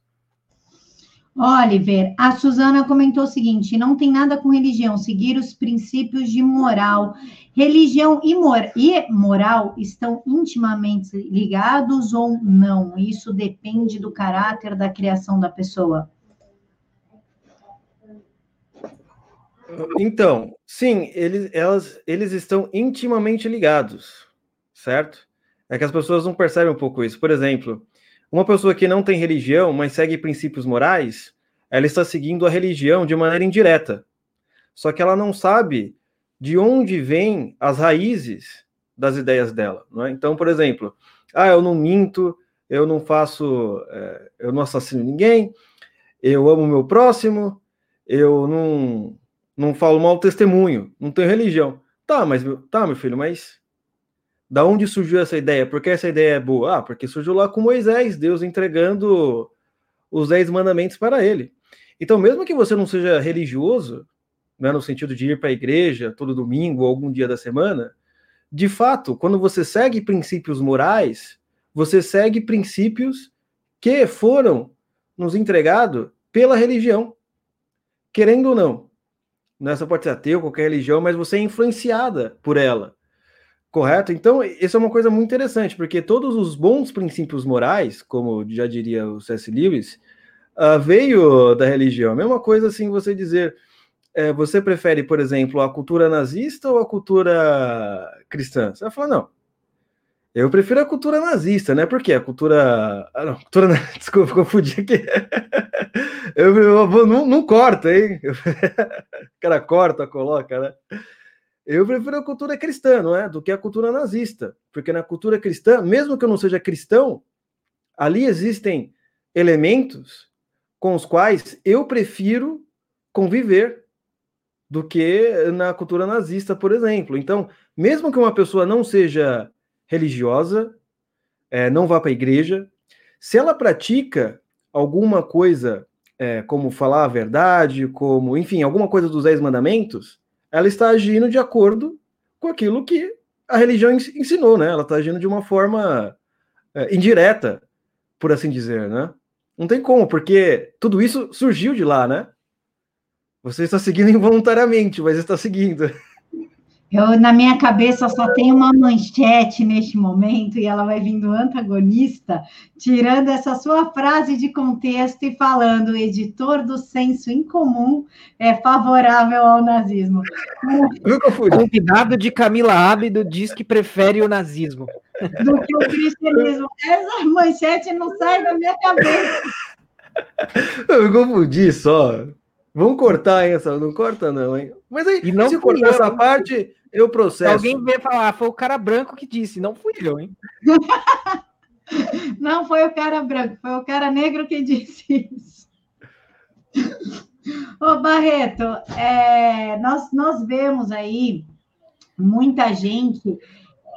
Speaker 1: Oliver, a Suzana comentou o seguinte: não tem nada com religião, seguir os princípios de moral. Religião e, mor e moral estão intimamente ligados ou não? Isso depende do caráter da criação da pessoa.
Speaker 3: Então, sim, eles, elas, eles estão intimamente ligados, certo? É que as pessoas não percebem um pouco isso. Por exemplo, uma pessoa que não tem religião, mas segue princípios morais, ela está seguindo a religião de maneira indireta. Só que ela não sabe de onde vêm as raízes das ideias dela. É? Então, por exemplo, ah, eu não minto, eu não faço, é, eu não assassino ninguém, eu amo meu próximo, eu não, não falo mal testemunho, não tenho religião. Tá, mas tá, meu filho, mas da onde surgiu essa ideia? Por que essa ideia é boa? Ah, porque surgiu lá com Moisés, Deus entregando os dez mandamentos para ele. Então, mesmo que você não seja religioso, né, no sentido de ir para a igreja todo domingo ou algum dia da semana, de fato, quando você segue princípios morais, você segue princípios que foram nos entregados pela religião, querendo ou não. Nessa pode ser ateu, qualquer religião, mas você é influenciada por ela. Correto? Então, isso é uma coisa muito interessante, porque todos os bons princípios morais, como já diria o C.S. Lewis, uh, veio da religião. A mesma coisa assim você dizer, é, você prefere, por exemplo, a cultura nazista ou a cultura cristã? Você vai falar, não. Eu prefiro a cultura nazista, né? Porque a cultura. Ah, não, cultura. Desculpa, confundi aqui. Eu, eu, não, não corta, hein? O cara corta, coloca, né? Eu prefiro a cultura cristã, não é? Do que a cultura nazista. Porque na cultura cristã, mesmo que eu não seja cristão, ali existem elementos com os quais eu prefiro conviver do que na cultura nazista, por exemplo. Então, mesmo que uma pessoa não seja religiosa, é, não vá para a igreja, se ela pratica alguma coisa, é, como falar a verdade, como, enfim, alguma coisa dos dez mandamentos, ela está agindo de acordo com aquilo que a religião ensinou, né? Ela está agindo de uma forma é, indireta, por assim dizer, né? Não tem como, porque tudo isso surgiu de lá, né? Você está seguindo involuntariamente, mas está seguindo.
Speaker 1: Eu, na minha cabeça, só tem uma manchete neste momento, e ela vai vindo antagonista, tirando essa sua frase de contexto e falando: o editor do senso incomum é favorável ao nazismo.
Speaker 2: O convidado de Camila Ábido diz que prefere o nazismo.
Speaker 1: Do que o cristianismo. Essa manchete não sai da minha cabeça.
Speaker 3: Eu me confundi só. Vamos cortar essa, não corta não, hein?
Speaker 2: Mas aí, e não se cortar
Speaker 3: essa parte, eu processo.
Speaker 2: Alguém veio falar, foi o cara branco que disse, não fui eu, hein?
Speaker 1: não foi o cara branco, foi o cara negro que disse isso. Ô, Barreto, é, nós, nós vemos aí muita gente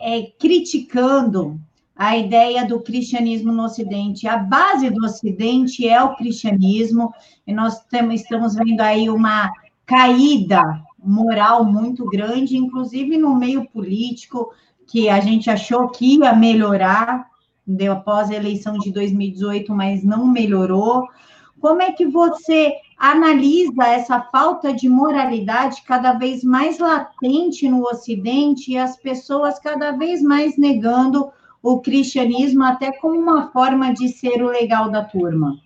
Speaker 1: é, criticando a ideia do cristianismo no Ocidente. A base do Ocidente é o cristianismo, e nós temos, estamos vendo aí uma caída moral muito grande, inclusive no meio político, que a gente achou que ia melhorar deu após a eleição de 2018, mas não melhorou. Como é que você analisa essa falta de moralidade cada vez mais latente no Ocidente e as pessoas cada vez mais negando o cristianismo até como uma forma de ser o legal da turma?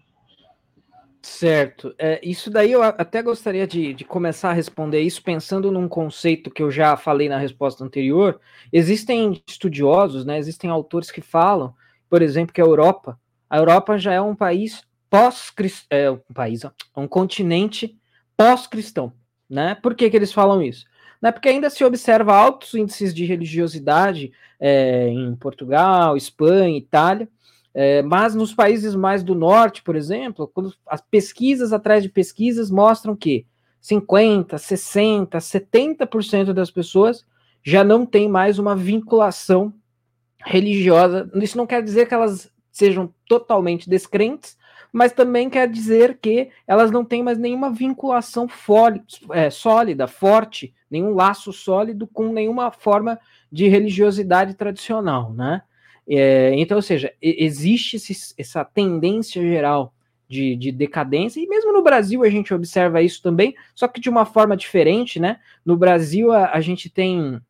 Speaker 2: Certo. É, isso daí eu até gostaria de, de, começar a responder isso pensando num conceito que eu já falei na resposta anterior. Existem estudiosos, né, existem autores que falam, por exemplo, que a Europa, a Europa já é um país pós-cristão, é um país, um continente pós-cristão, né? Por que, que eles falam isso? Não é porque ainda se observa altos índices de religiosidade é, em Portugal, Espanha, Itália, é, mas nos países mais do norte, por exemplo, as pesquisas atrás de pesquisas mostram que 50, 60, 70% das pessoas já não tem mais uma vinculação religiosa. Isso não quer dizer que elas sejam totalmente descrentes, mas também quer dizer que elas não têm mais nenhuma vinculação é, sólida, forte, nenhum laço sólido com nenhuma forma de religiosidade tradicional, né? É, então, ou seja, existe esse, essa tendência geral de, de, decadência, e mesmo no Brasil a gente observa isso também, só que de uma forma diferente, né? No Brasil a, a gente tem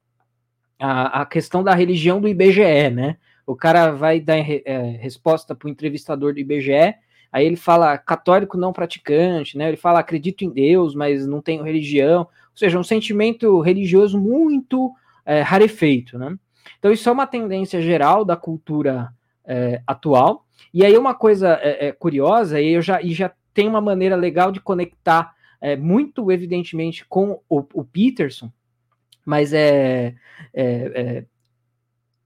Speaker 2: a, a, questão da religião do IBGE, né? O cara vai dar é, resposta para o entrevistador do IBGE, aí ele fala católico não praticante, né? Ele fala acredito em Deus, mas não tenho religião, ou seja, um sentimento religioso muito é, rarefeito, né? Então, isso é uma tendência geral da cultura é, atual. E aí, uma coisa é, é, curiosa, e eu já, e já tem uma maneira legal de conectar é, muito evidentemente com o, o Peterson, mas é, é, é,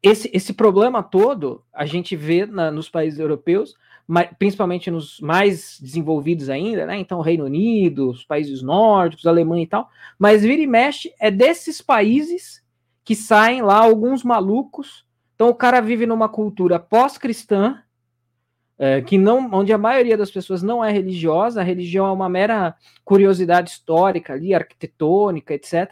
Speaker 2: esse, esse problema todo a gente vê na, nos países europeus, mas, principalmente nos mais desenvolvidos ainda, né? Então, Reino Unido, os países nórdicos, Alemanha e tal, mas vira e mexe é desses países que saem lá alguns malucos. Então o cara vive numa cultura pós-cristã, é, que não, onde a maioria das pessoas não é religiosa, a religião é uma mera curiosidade histórica ali, arquitetônica, etc.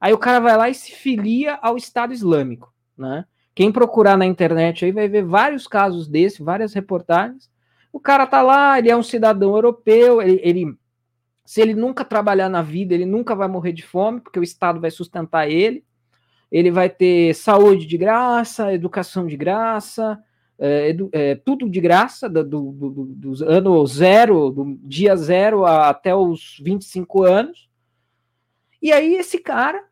Speaker 2: Aí o cara vai lá e se filia ao Estado Islâmico, né? Quem procurar na internet aí vai ver vários casos desse, várias reportagens. O cara tá lá, ele é um cidadão europeu, ele, ele se ele nunca trabalhar na vida, ele nunca vai morrer de fome, porque o Estado vai sustentar ele ele vai ter saúde de graça, educação de graça, é, é, tudo de graça, do, do, do, do, ano zero, do dia zero a, até os 25 anos. E aí esse cara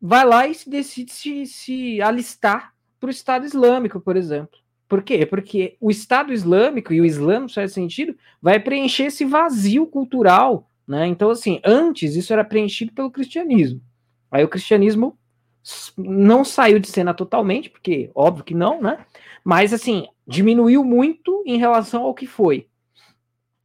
Speaker 2: vai lá e se decide se, se alistar para o Estado Islâmico, por exemplo. Por quê? Porque o Estado Islâmico e o Islã, no certo sentido, vai preencher esse vazio cultural. Né? Então, assim, antes isso era preenchido pelo cristianismo. Aí o cristianismo não saiu de cena totalmente, porque óbvio que não, né? Mas assim, diminuiu muito em relação ao que foi.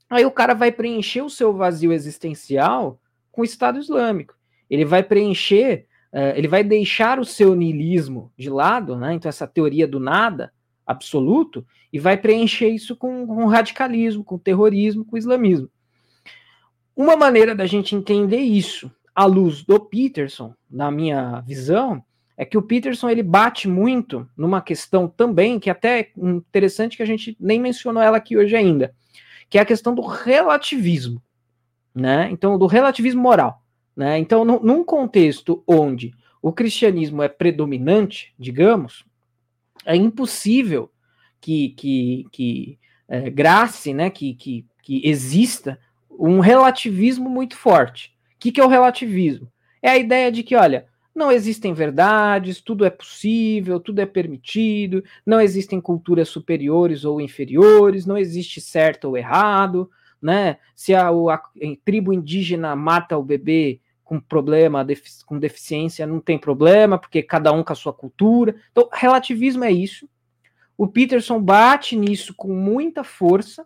Speaker 2: Aí o cara vai preencher o seu vazio existencial com o Estado Islâmico. Ele vai preencher, uh, ele vai deixar o seu niilismo de lado, né? Então, essa teoria do nada absoluto, e vai preencher isso com, com radicalismo, com terrorismo, com islamismo. Uma maneira da gente entender isso à luz do Peterson, na minha visão, é que o Peterson ele bate muito numa questão também que até é interessante que a gente nem mencionou ela aqui hoje ainda, que é a questão do relativismo, né? Então, do relativismo moral, né? Então, num contexto onde o cristianismo é predominante, digamos, é impossível que, que, que é, grace, né? Que, que, que exista um relativismo muito forte. O que, que é o relativismo? É a ideia de que, olha, não existem verdades, tudo é possível, tudo é permitido, não existem culturas superiores ou inferiores, não existe certo ou errado, né? Se a, a, a tribo indígena mata o bebê com problema, defici com deficiência, não tem problema, porque cada um com a sua cultura. Então, relativismo é isso. O Peterson bate nisso com muita força,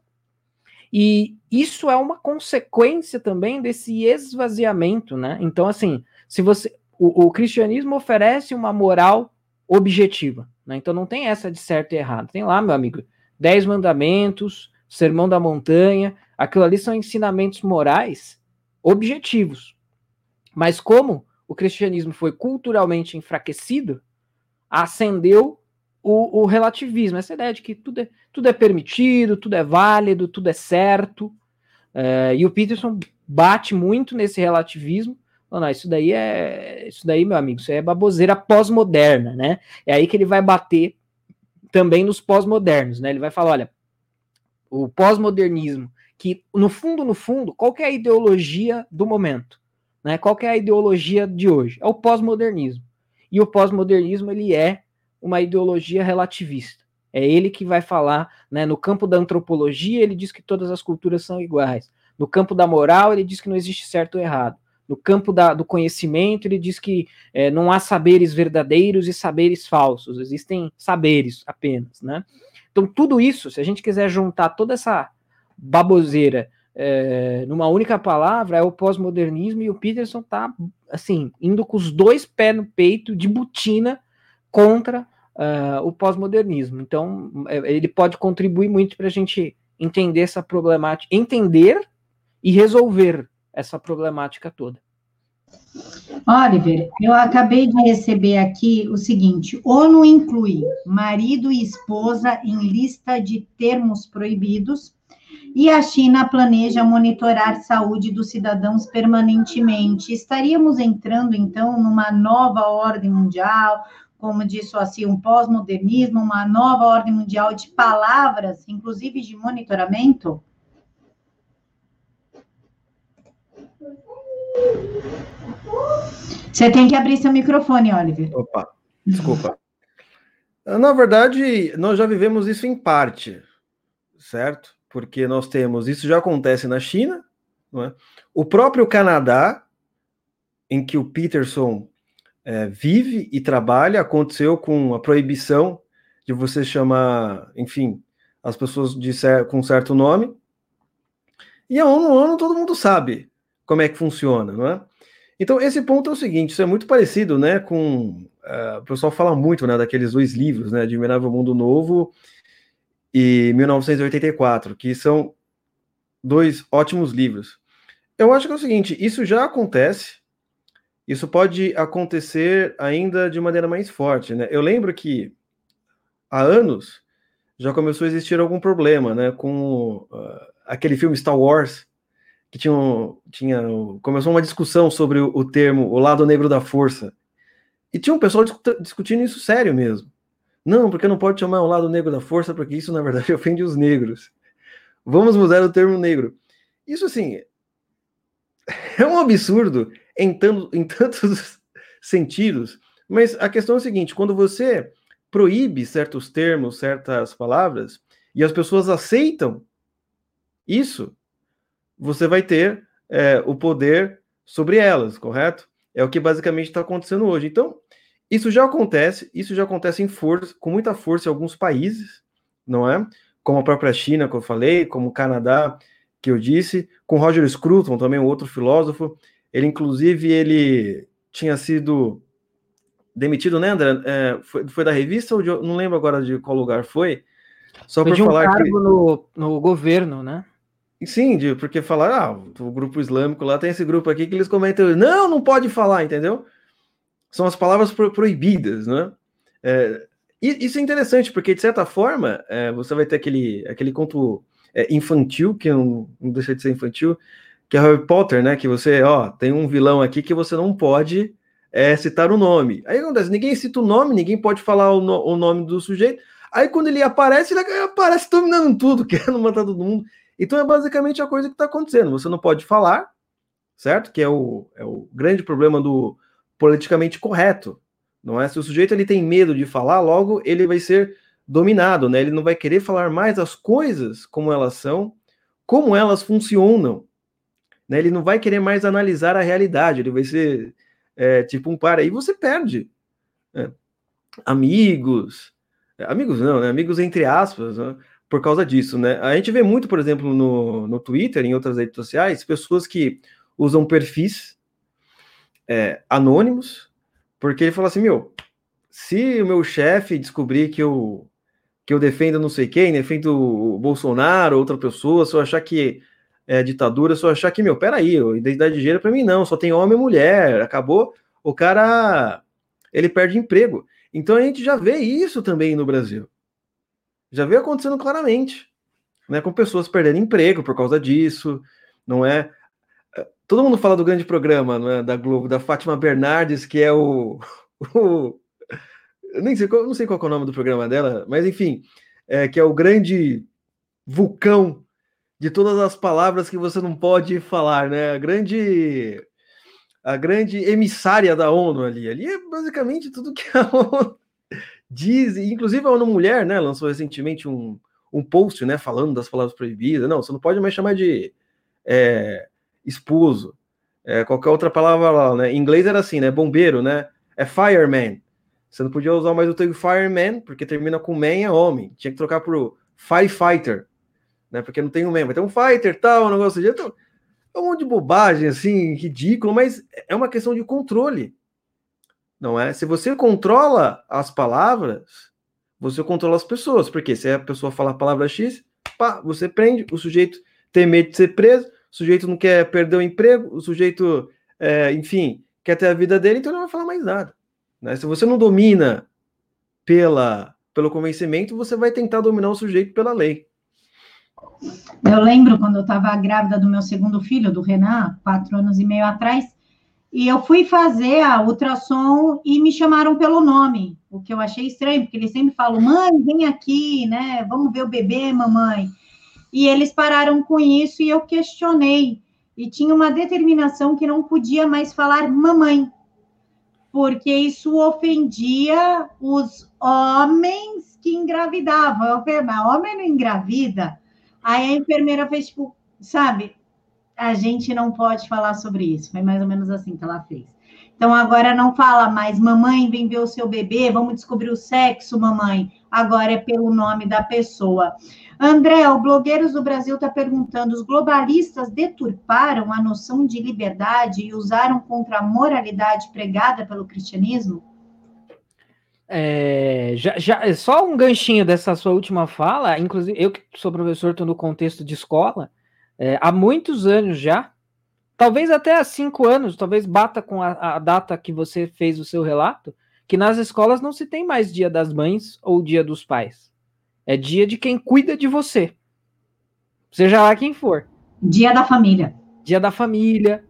Speaker 2: e isso é uma consequência também desse esvaziamento, né? Então, assim, se você. O, o cristianismo oferece uma moral objetiva, né? Então não tem essa de certo e errado. Tem lá, meu amigo, Dez Mandamentos, Sermão da Montanha, aquilo ali são ensinamentos morais objetivos. Mas como o cristianismo foi culturalmente enfraquecido, acendeu o, o, relativismo, essa ideia de que tudo é, tudo é permitido, tudo é válido, tudo é certo. É, e o Peterson bate muito nesse relativismo. Não, não, isso daí é. Isso daí, meu amigo, isso é baboseira pós-moderna, né? É aí que ele vai bater também nos pós-modernos, né? Ele vai falar: olha, o pós-modernismo, que no fundo, no fundo, qual é a ideologia do momento? Né? Qual é a ideologia de hoje? É o pós-modernismo. E o pós-modernismo ele é uma ideologia relativista. É ele que vai falar, né, no campo da antropologia, ele diz que todas as culturas são iguais. No campo da moral, ele diz que não existe certo ou errado. No campo da, do conhecimento, ele diz que é, não há saberes verdadeiros e saberes falsos, existem saberes apenas, né? Então, tudo isso, se a gente quiser juntar toda essa baboseira é, numa única palavra, é o pós-modernismo e o Peterson tá, assim, indo com os dois pés no peito, de botina, contra uh, o pós-modernismo. Então, é, ele pode contribuir muito para a gente entender essa problemática, entender e resolver essa problemática toda.
Speaker 1: Oliver, eu acabei de receber aqui o seguinte: ONU inclui marido e esposa em lista de termos proibidos e a China planeja monitorar saúde dos cidadãos permanentemente. Estaríamos entrando, então, numa nova ordem mundial, como disse assim, um pós-modernismo, uma nova ordem mundial de palavras, inclusive de monitoramento? Você tem que abrir seu microfone, Oliver.
Speaker 3: Opa, desculpa. Na verdade, nós já vivemos isso em parte, certo? Porque nós temos, isso já acontece na China, é? o próprio Canadá, em que o Peterson é, vive e trabalha, aconteceu com a proibição de você chamar, enfim, as pessoas de cer com certo nome. E a ONU, ONU todo mundo sabe como é que funciona, não é? Então, esse ponto é o seguinte, isso é muito parecido, né, com... Uh, o pessoal fala muito, né, daqueles dois livros, né, Admirável Mundo Novo e 1984, que são dois ótimos livros. Eu acho que é o seguinte, isso já acontece, isso pode acontecer ainda de maneira mais forte, né? Eu lembro que há anos já começou a existir algum problema, né, com uh, aquele filme Star Wars, que tinha, tinha começou uma discussão sobre o, o, termo o lado negro da força. E tinha um pessoal discutindo isso sério mesmo. Não, porque não pode chamar o lado negro da força, porque isso na verdade ofende os negros. Vamos mudar o termo negro. Isso assim é um absurdo em, tanto, em tantos sentidos, mas a questão é a seguinte: quando você proíbe certos termos, certas palavras, e as pessoas aceitam isso, você vai ter é, o poder sobre elas, correto? É o que basicamente está acontecendo hoje. Então, isso já acontece, isso já acontece em força, com muita força em alguns países, não é? Como a própria China, que eu falei, como o Canadá, que eu disse, com Roger Scruton, também um outro filósofo, ele, inclusive, ele tinha sido demitido, né, André? É, foi, foi, da revista ou de, não lembro agora de qual lugar foi?
Speaker 2: Só foi por falar um cargo que... no, no governo, né?
Speaker 3: Sim, de, porque falar, ah, o grupo islâmico lá tem esse grupo aqui que eles comentam, não, não pode falar, entendeu? São as palavras pro, proibidas, né? É, isso é interessante, porque de certa forma é, você vai ter aquele, aquele conto é, infantil, que não, não deixa de ser infantil, que é Harry Potter, né? Que você, ó, tem um vilão aqui que você não pode é, citar o nome. Aí acontece, ninguém cita o nome, ninguém pode falar o, no, o nome do sujeito. Aí quando ele aparece, ele aparece dominando tudo, querendo matar todo mundo. Então é basicamente a coisa que está acontecendo. Você não pode falar, certo? Que é o, é o grande problema do politicamente correto. Não é? Se o sujeito ele tem medo de falar, logo ele vai ser dominado, né? Ele não vai querer falar mais as coisas como elas são, como elas funcionam. Né? Ele não vai querer mais analisar a realidade, ele vai ser é, tipo um par aí, você perde. Né? Amigos, amigos não, né? Amigos entre aspas, né? por causa disso, né? A gente vê muito, por exemplo, no, no Twitter, em outras redes sociais, pessoas que usam perfis é, anônimos, porque ele fala assim, meu, se o meu chefe descobrir que eu que eu defendo não sei quem, defendo o Bolsonaro, outra pessoa, se eu achar que é ditadura, eu achar que, meu, peraí, identidade de gênero para mim não, só tem homem e mulher, acabou, o cara, ele perde emprego. Então a gente já vê isso também no Brasil. Já vê acontecendo claramente, né, com pessoas perdendo emprego por causa disso, não é? Todo mundo fala do grande programa né, da Globo, da Fátima Bernardes, que é o, o nem sei, não sei qual é o nome do programa dela, mas enfim, é, que é o grande vulcão de todas as palavras que você não pode falar, né? A grande a grande emissária da ONU ali. Ali é basicamente tudo que a ONU diz, inclusive a ONU Mulher, né, lançou recentemente um, um post, né, falando das palavras proibidas. Não, você não pode mais chamar de é, esposo, é, qualquer outra palavra lá, né? Em inglês era assim, né? Bombeiro, né? É fireman. Você não podia usar mais o termo fireman, porque termina com man é homem. Tinha que trocar por firefighter, né? Porque não tem um vai ter um fighter, tal, um negócio de. Então, é um monte de bobagem, assim, ridículo, mas é uma questão de controle. Não é? Se você controla as palavras, você controla as pessoas. Porque se a pessoa fala a palavra X, pá, você prende, o sujeito tem medo de ser preso, o sujeito não quer perder o emprego, o sujeito, é, enfim, quer ter a vida dele, então não vai falar mais nada. Né? Se você não domina pela, pelo convencimento, você vai tentar dominar o sujeito pela lei.
Speaker 1: Eu lembro quando eu estava grávida do meu segundo filho, do Renan, quatro anos e meio atrás, e eu fui fazer a ultrassom e me chamaram pelo nome, o que eu achei estranho, porque eles sempre falam, mãe, vem aqui, né? Vamos ver o bebê, mamãe. E eles pararam com isso e eu questionei. E tinha uma determinação que não podia mais falar mamãe porque isso ofendia os homens que engravidavam. Eu falei, mas homem não engravida? Aí a enfermeira fez, tipo, sabe, a gente não pode falar sobre isso. Foi mais ou menos assim que ela fez. Então agora não fala mais, mamãe, vem ver o seu bebê, vamos descobrir o sexo, mamãe. Agora é pelo nome da pessoa. André, o Blogueiros do Brasil está perguntando: os globalistas deturparam a noção de liberdade e usaram contra a moralidade pregada pelo cristianismo?
Speaker 2: É, já, já, é só um ganchinho dessa sua última fala, inclusive eu que sou professor, estou no contexto de escola, é, há muitos anos já, talvez até há cinco anos, talvez bata com a, a, data que você fez o seu relato, que nas escolas não se tem mais dia das mães ou dia dos pais. É dia de quem cuida de você. Seja lá quem for.
Speaker 1: Dia da família.
Speaker 2: Dia da família,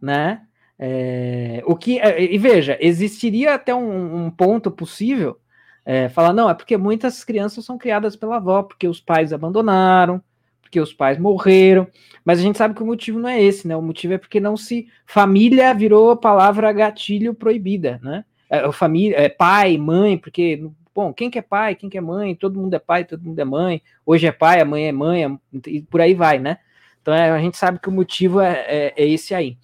Speaker 2: né? É, o que é, e veja, existiria até um, um ponto possível é, falar não, é porque muitas crianças são criadas pela avó, porque os pais abandonaram, porque os pais morreram, mas a gente sabe que o motivo não é esse, né? O motivo é porque não se família virou a palavra gatilho proibida, né? É, família, é pai, mãe, porque bom, quem que é pai, quem que é mãe, todo mundo é pai, todo mundo é mãe, hoje é pai, amanhã é mãe, e por aí vai, né? Então é, a gente sabe que o motivo é, é, é esse aí.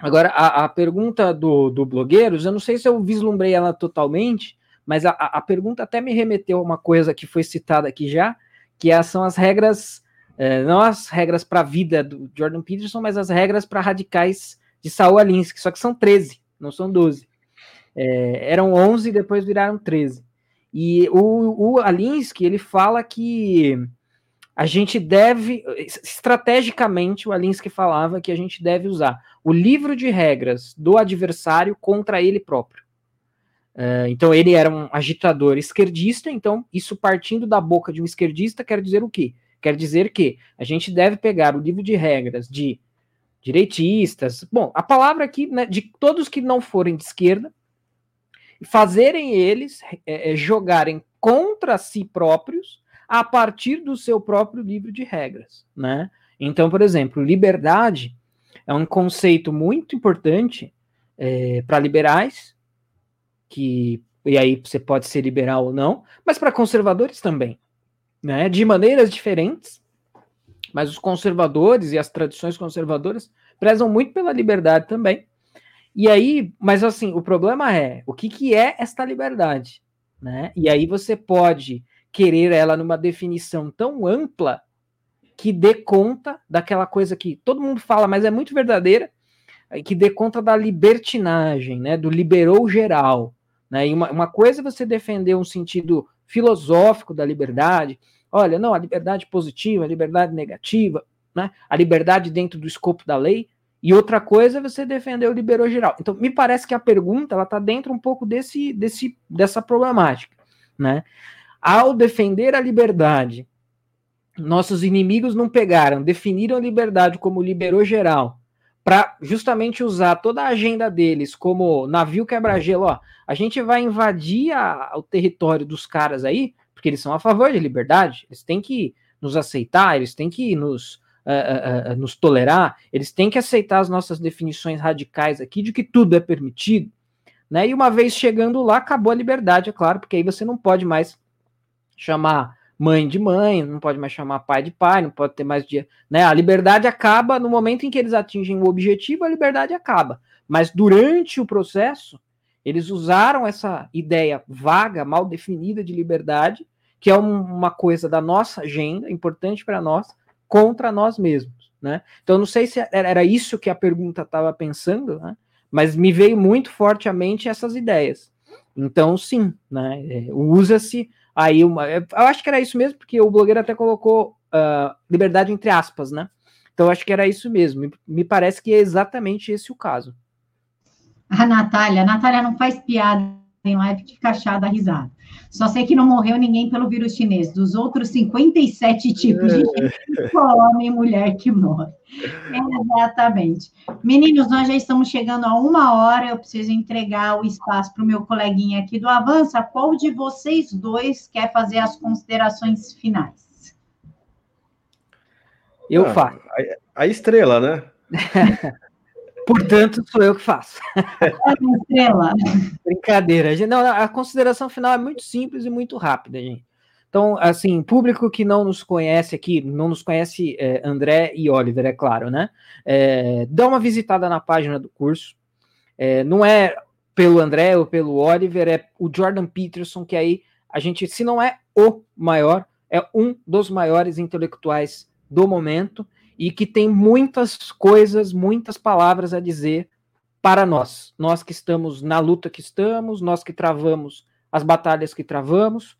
Speaker 2: Agora, a, a, pergunta do, do Blogueiros, eu não sei se eu vislumbrei ela totalmente, mas a, a pergunta até me remeteu a uma coisa que foi citada aqui já, que é, são as regras, é, não as regras para a vida do Jordan Peterson, mas as regras para radicais de Saul Alinsky, só que são 13, não são 12. É, eram 11 e depois viraram 13. E o, o Alinsky, ele fala que a gente deve, estrategicamente, o Alinsky falava que a gente deve usar o livro de regras do adversário contra ele próprio. Uh, então, ele era um agitador esquerdista, então, isso partindo da boca de um esquerdista quer dizer o quê? Quer dizer que a gente deve pegar o livro de regras de direitistas, bom, a palavra aqui, né, de todos que não forem de esquerda, fazerem eles é, jogarem contra si próprios a partir do seu próprio livro de regras, né? Então, por exemplo, liberdade é um conceito muito importante é, para liberais, que e aí você pode ser liberal ou não, mas para conservadores também, né? De maneiras diferentes, Mas os conservadores e as tradições conservadoras prezam muito pela liberdade também. E aí, mas assim, o problema é o que, que é esta liberdade, né? E aí você pode querer ela numa definição tão ampla que dê conta daquela coisa que todo mundo fala, mas é muito verdadeira, que dê conta da libertinagem, né? Do liberou geral, né? E uma, uma coisa é você defender um sentido filosófico da liberdade, olha, não, a liberdade positiva, a liberdade negativa, né? A liberdade dentro do escopo da lei. E outra coisa é você defender o liberou geral. Então, me parece que a pergunta ela está dentro um pouco desse, desse, dessa problemática, né? Ao defender a liberdade, nossos inimigos não pegaram, definiram a liberdade como liberou geral, para justamente usar toda a agenda deles como navio quebra-gelo, ó, a gente vai invadir a, o território dos caras aí, porque eles são a favor de liberdade, eles têm que nos aceitar, eles têm que nos uh, uh, nos tolerar, eles têm que aceitar as nossas definições radicais aqui de que tudo é permitido, né? E uma vez chegando lá, acabou a liberdade, é claro, porque aí você não pode mais chamar mãe de mãe, não pode mais chamar pai de pai, não pode ter mais dia, né? A liberdade acaba no momento em que eles atingem o objetivo, a liberdade acaba. Mas durante o processo, eles usaram essa ideia vaga, mal definida de liberdade, que é um, uma coisa da nossa agenda, importante para nós, contra nós mesmos, né? Então não sei se era isso que a pergunta estava pensando, né? Mas me veio muito forte à mente essas ideias. Então sim, né? É, usa-se aí uma, eu acho que era isso mesmo porque o blogueiro até colocou uh, liberdade entre aspas, né? Então acho que era isso mesmo. Me, me parece que é exatamente esse o caso.
Speaker 1: A Natália, a Natália não faz piada em live que fica chata risada. Só sei que não morreu ninguém pelo vírus chinês. Dos outros 57 tipos de gente, só homem e mulher que morre. Exatamente. Meninos, nós já estamos chegando a uma hora. Eu preciso entregar o espaço para o meu coleguinha aqui do Avança. Qual de vocês dois quer fazer as considerações finais?
Speaker 3: Eu ah, faço. A, a estrela, né?
Speaker 2: Portanto, sou eu que faço. Brincadeira. Não, a consideração final é muito simples e muito rápida, gente. Então, assim, público que não nos conhece aqui, não nos conhece é, André e Oliver, é claro, né? É, dá uma visitada na página do curso. É, não é pelo André ou pelo Oliver, é o Jordan Peterson, que aí a gente, se não é o maior, é um dos maiores intelectuais do momento e que tem muitas coisas, muitas palavras a dizer para nós. Nós que estamos na luta que estamos, nós que travamos as batalhas que travamos,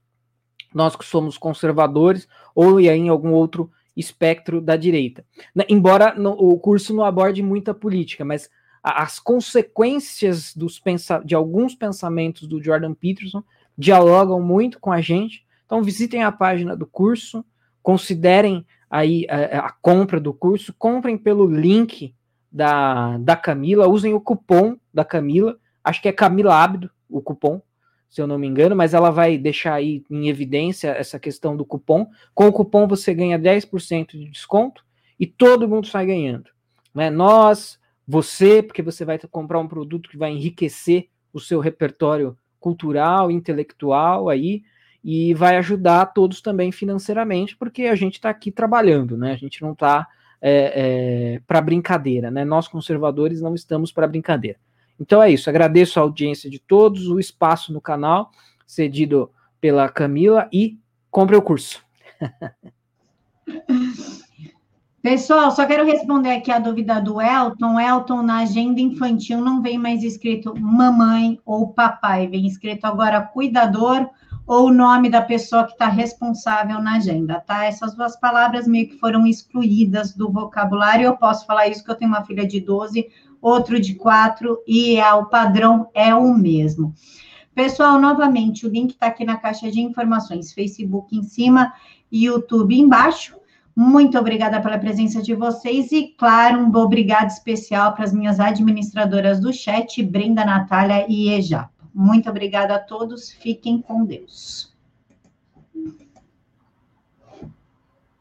Speaker 2: nós que somos conservadores ou em algum outro espectro da direita. Embora o curso não aborde muita política, mas as consequências dos de alguns pensamentos do Jordan Peterson dialogam muito com a gente. Então visitem a página do curso, considerem aí a, a, compra do curso, comprem pelo link da, da Camila, usem o cupom da Camila, acho que é Camila Abdo o cupom, se eu não me engano, mas ela vai deixar aí em evidência essa questão do cupom. Com o cupom você ganha 10% de desconto e todo mundo sai ganhando. Né? Nós, você, porque você vai comprar um produto que vai enriquecer o seu repertório cultural, intelectual aí, e vai ajudar todos também financeiramente, porque a gente está aqui trabalhando, né? A gente não está é, é, para brincadeira, né? Nós conservadores não estamos para brincadeira. Então é isso. Agradeço a audiência de todos, o espaço no canal cedido pela Camila e compre o curso.
Speaker 1: Pessoal, só quero responder aqui a dúvida do Elton. Elton, na agenda infantil não vem mais escrito mamãe ou papai, vem escrito agora cuidador ou o nome da pessoa que está responsável na agenda, tá? Essas duas palavras meio que foram excluídas do vocabulário. Eu posso falar isso que eu tenho uma filha de 12, outro de 4, e é, o padrão é o mesmo. Pessoal, novamente, o link está aqui na caixa de informações, Facebook em cima YouTube embaixo. Muito obrigada pela presença de vocês e, claro, um obrigado especial para as minhas administradoras do chat, Brenda, Natália e Ejapa. Muito obrigada a todos. Fiquem com Deus.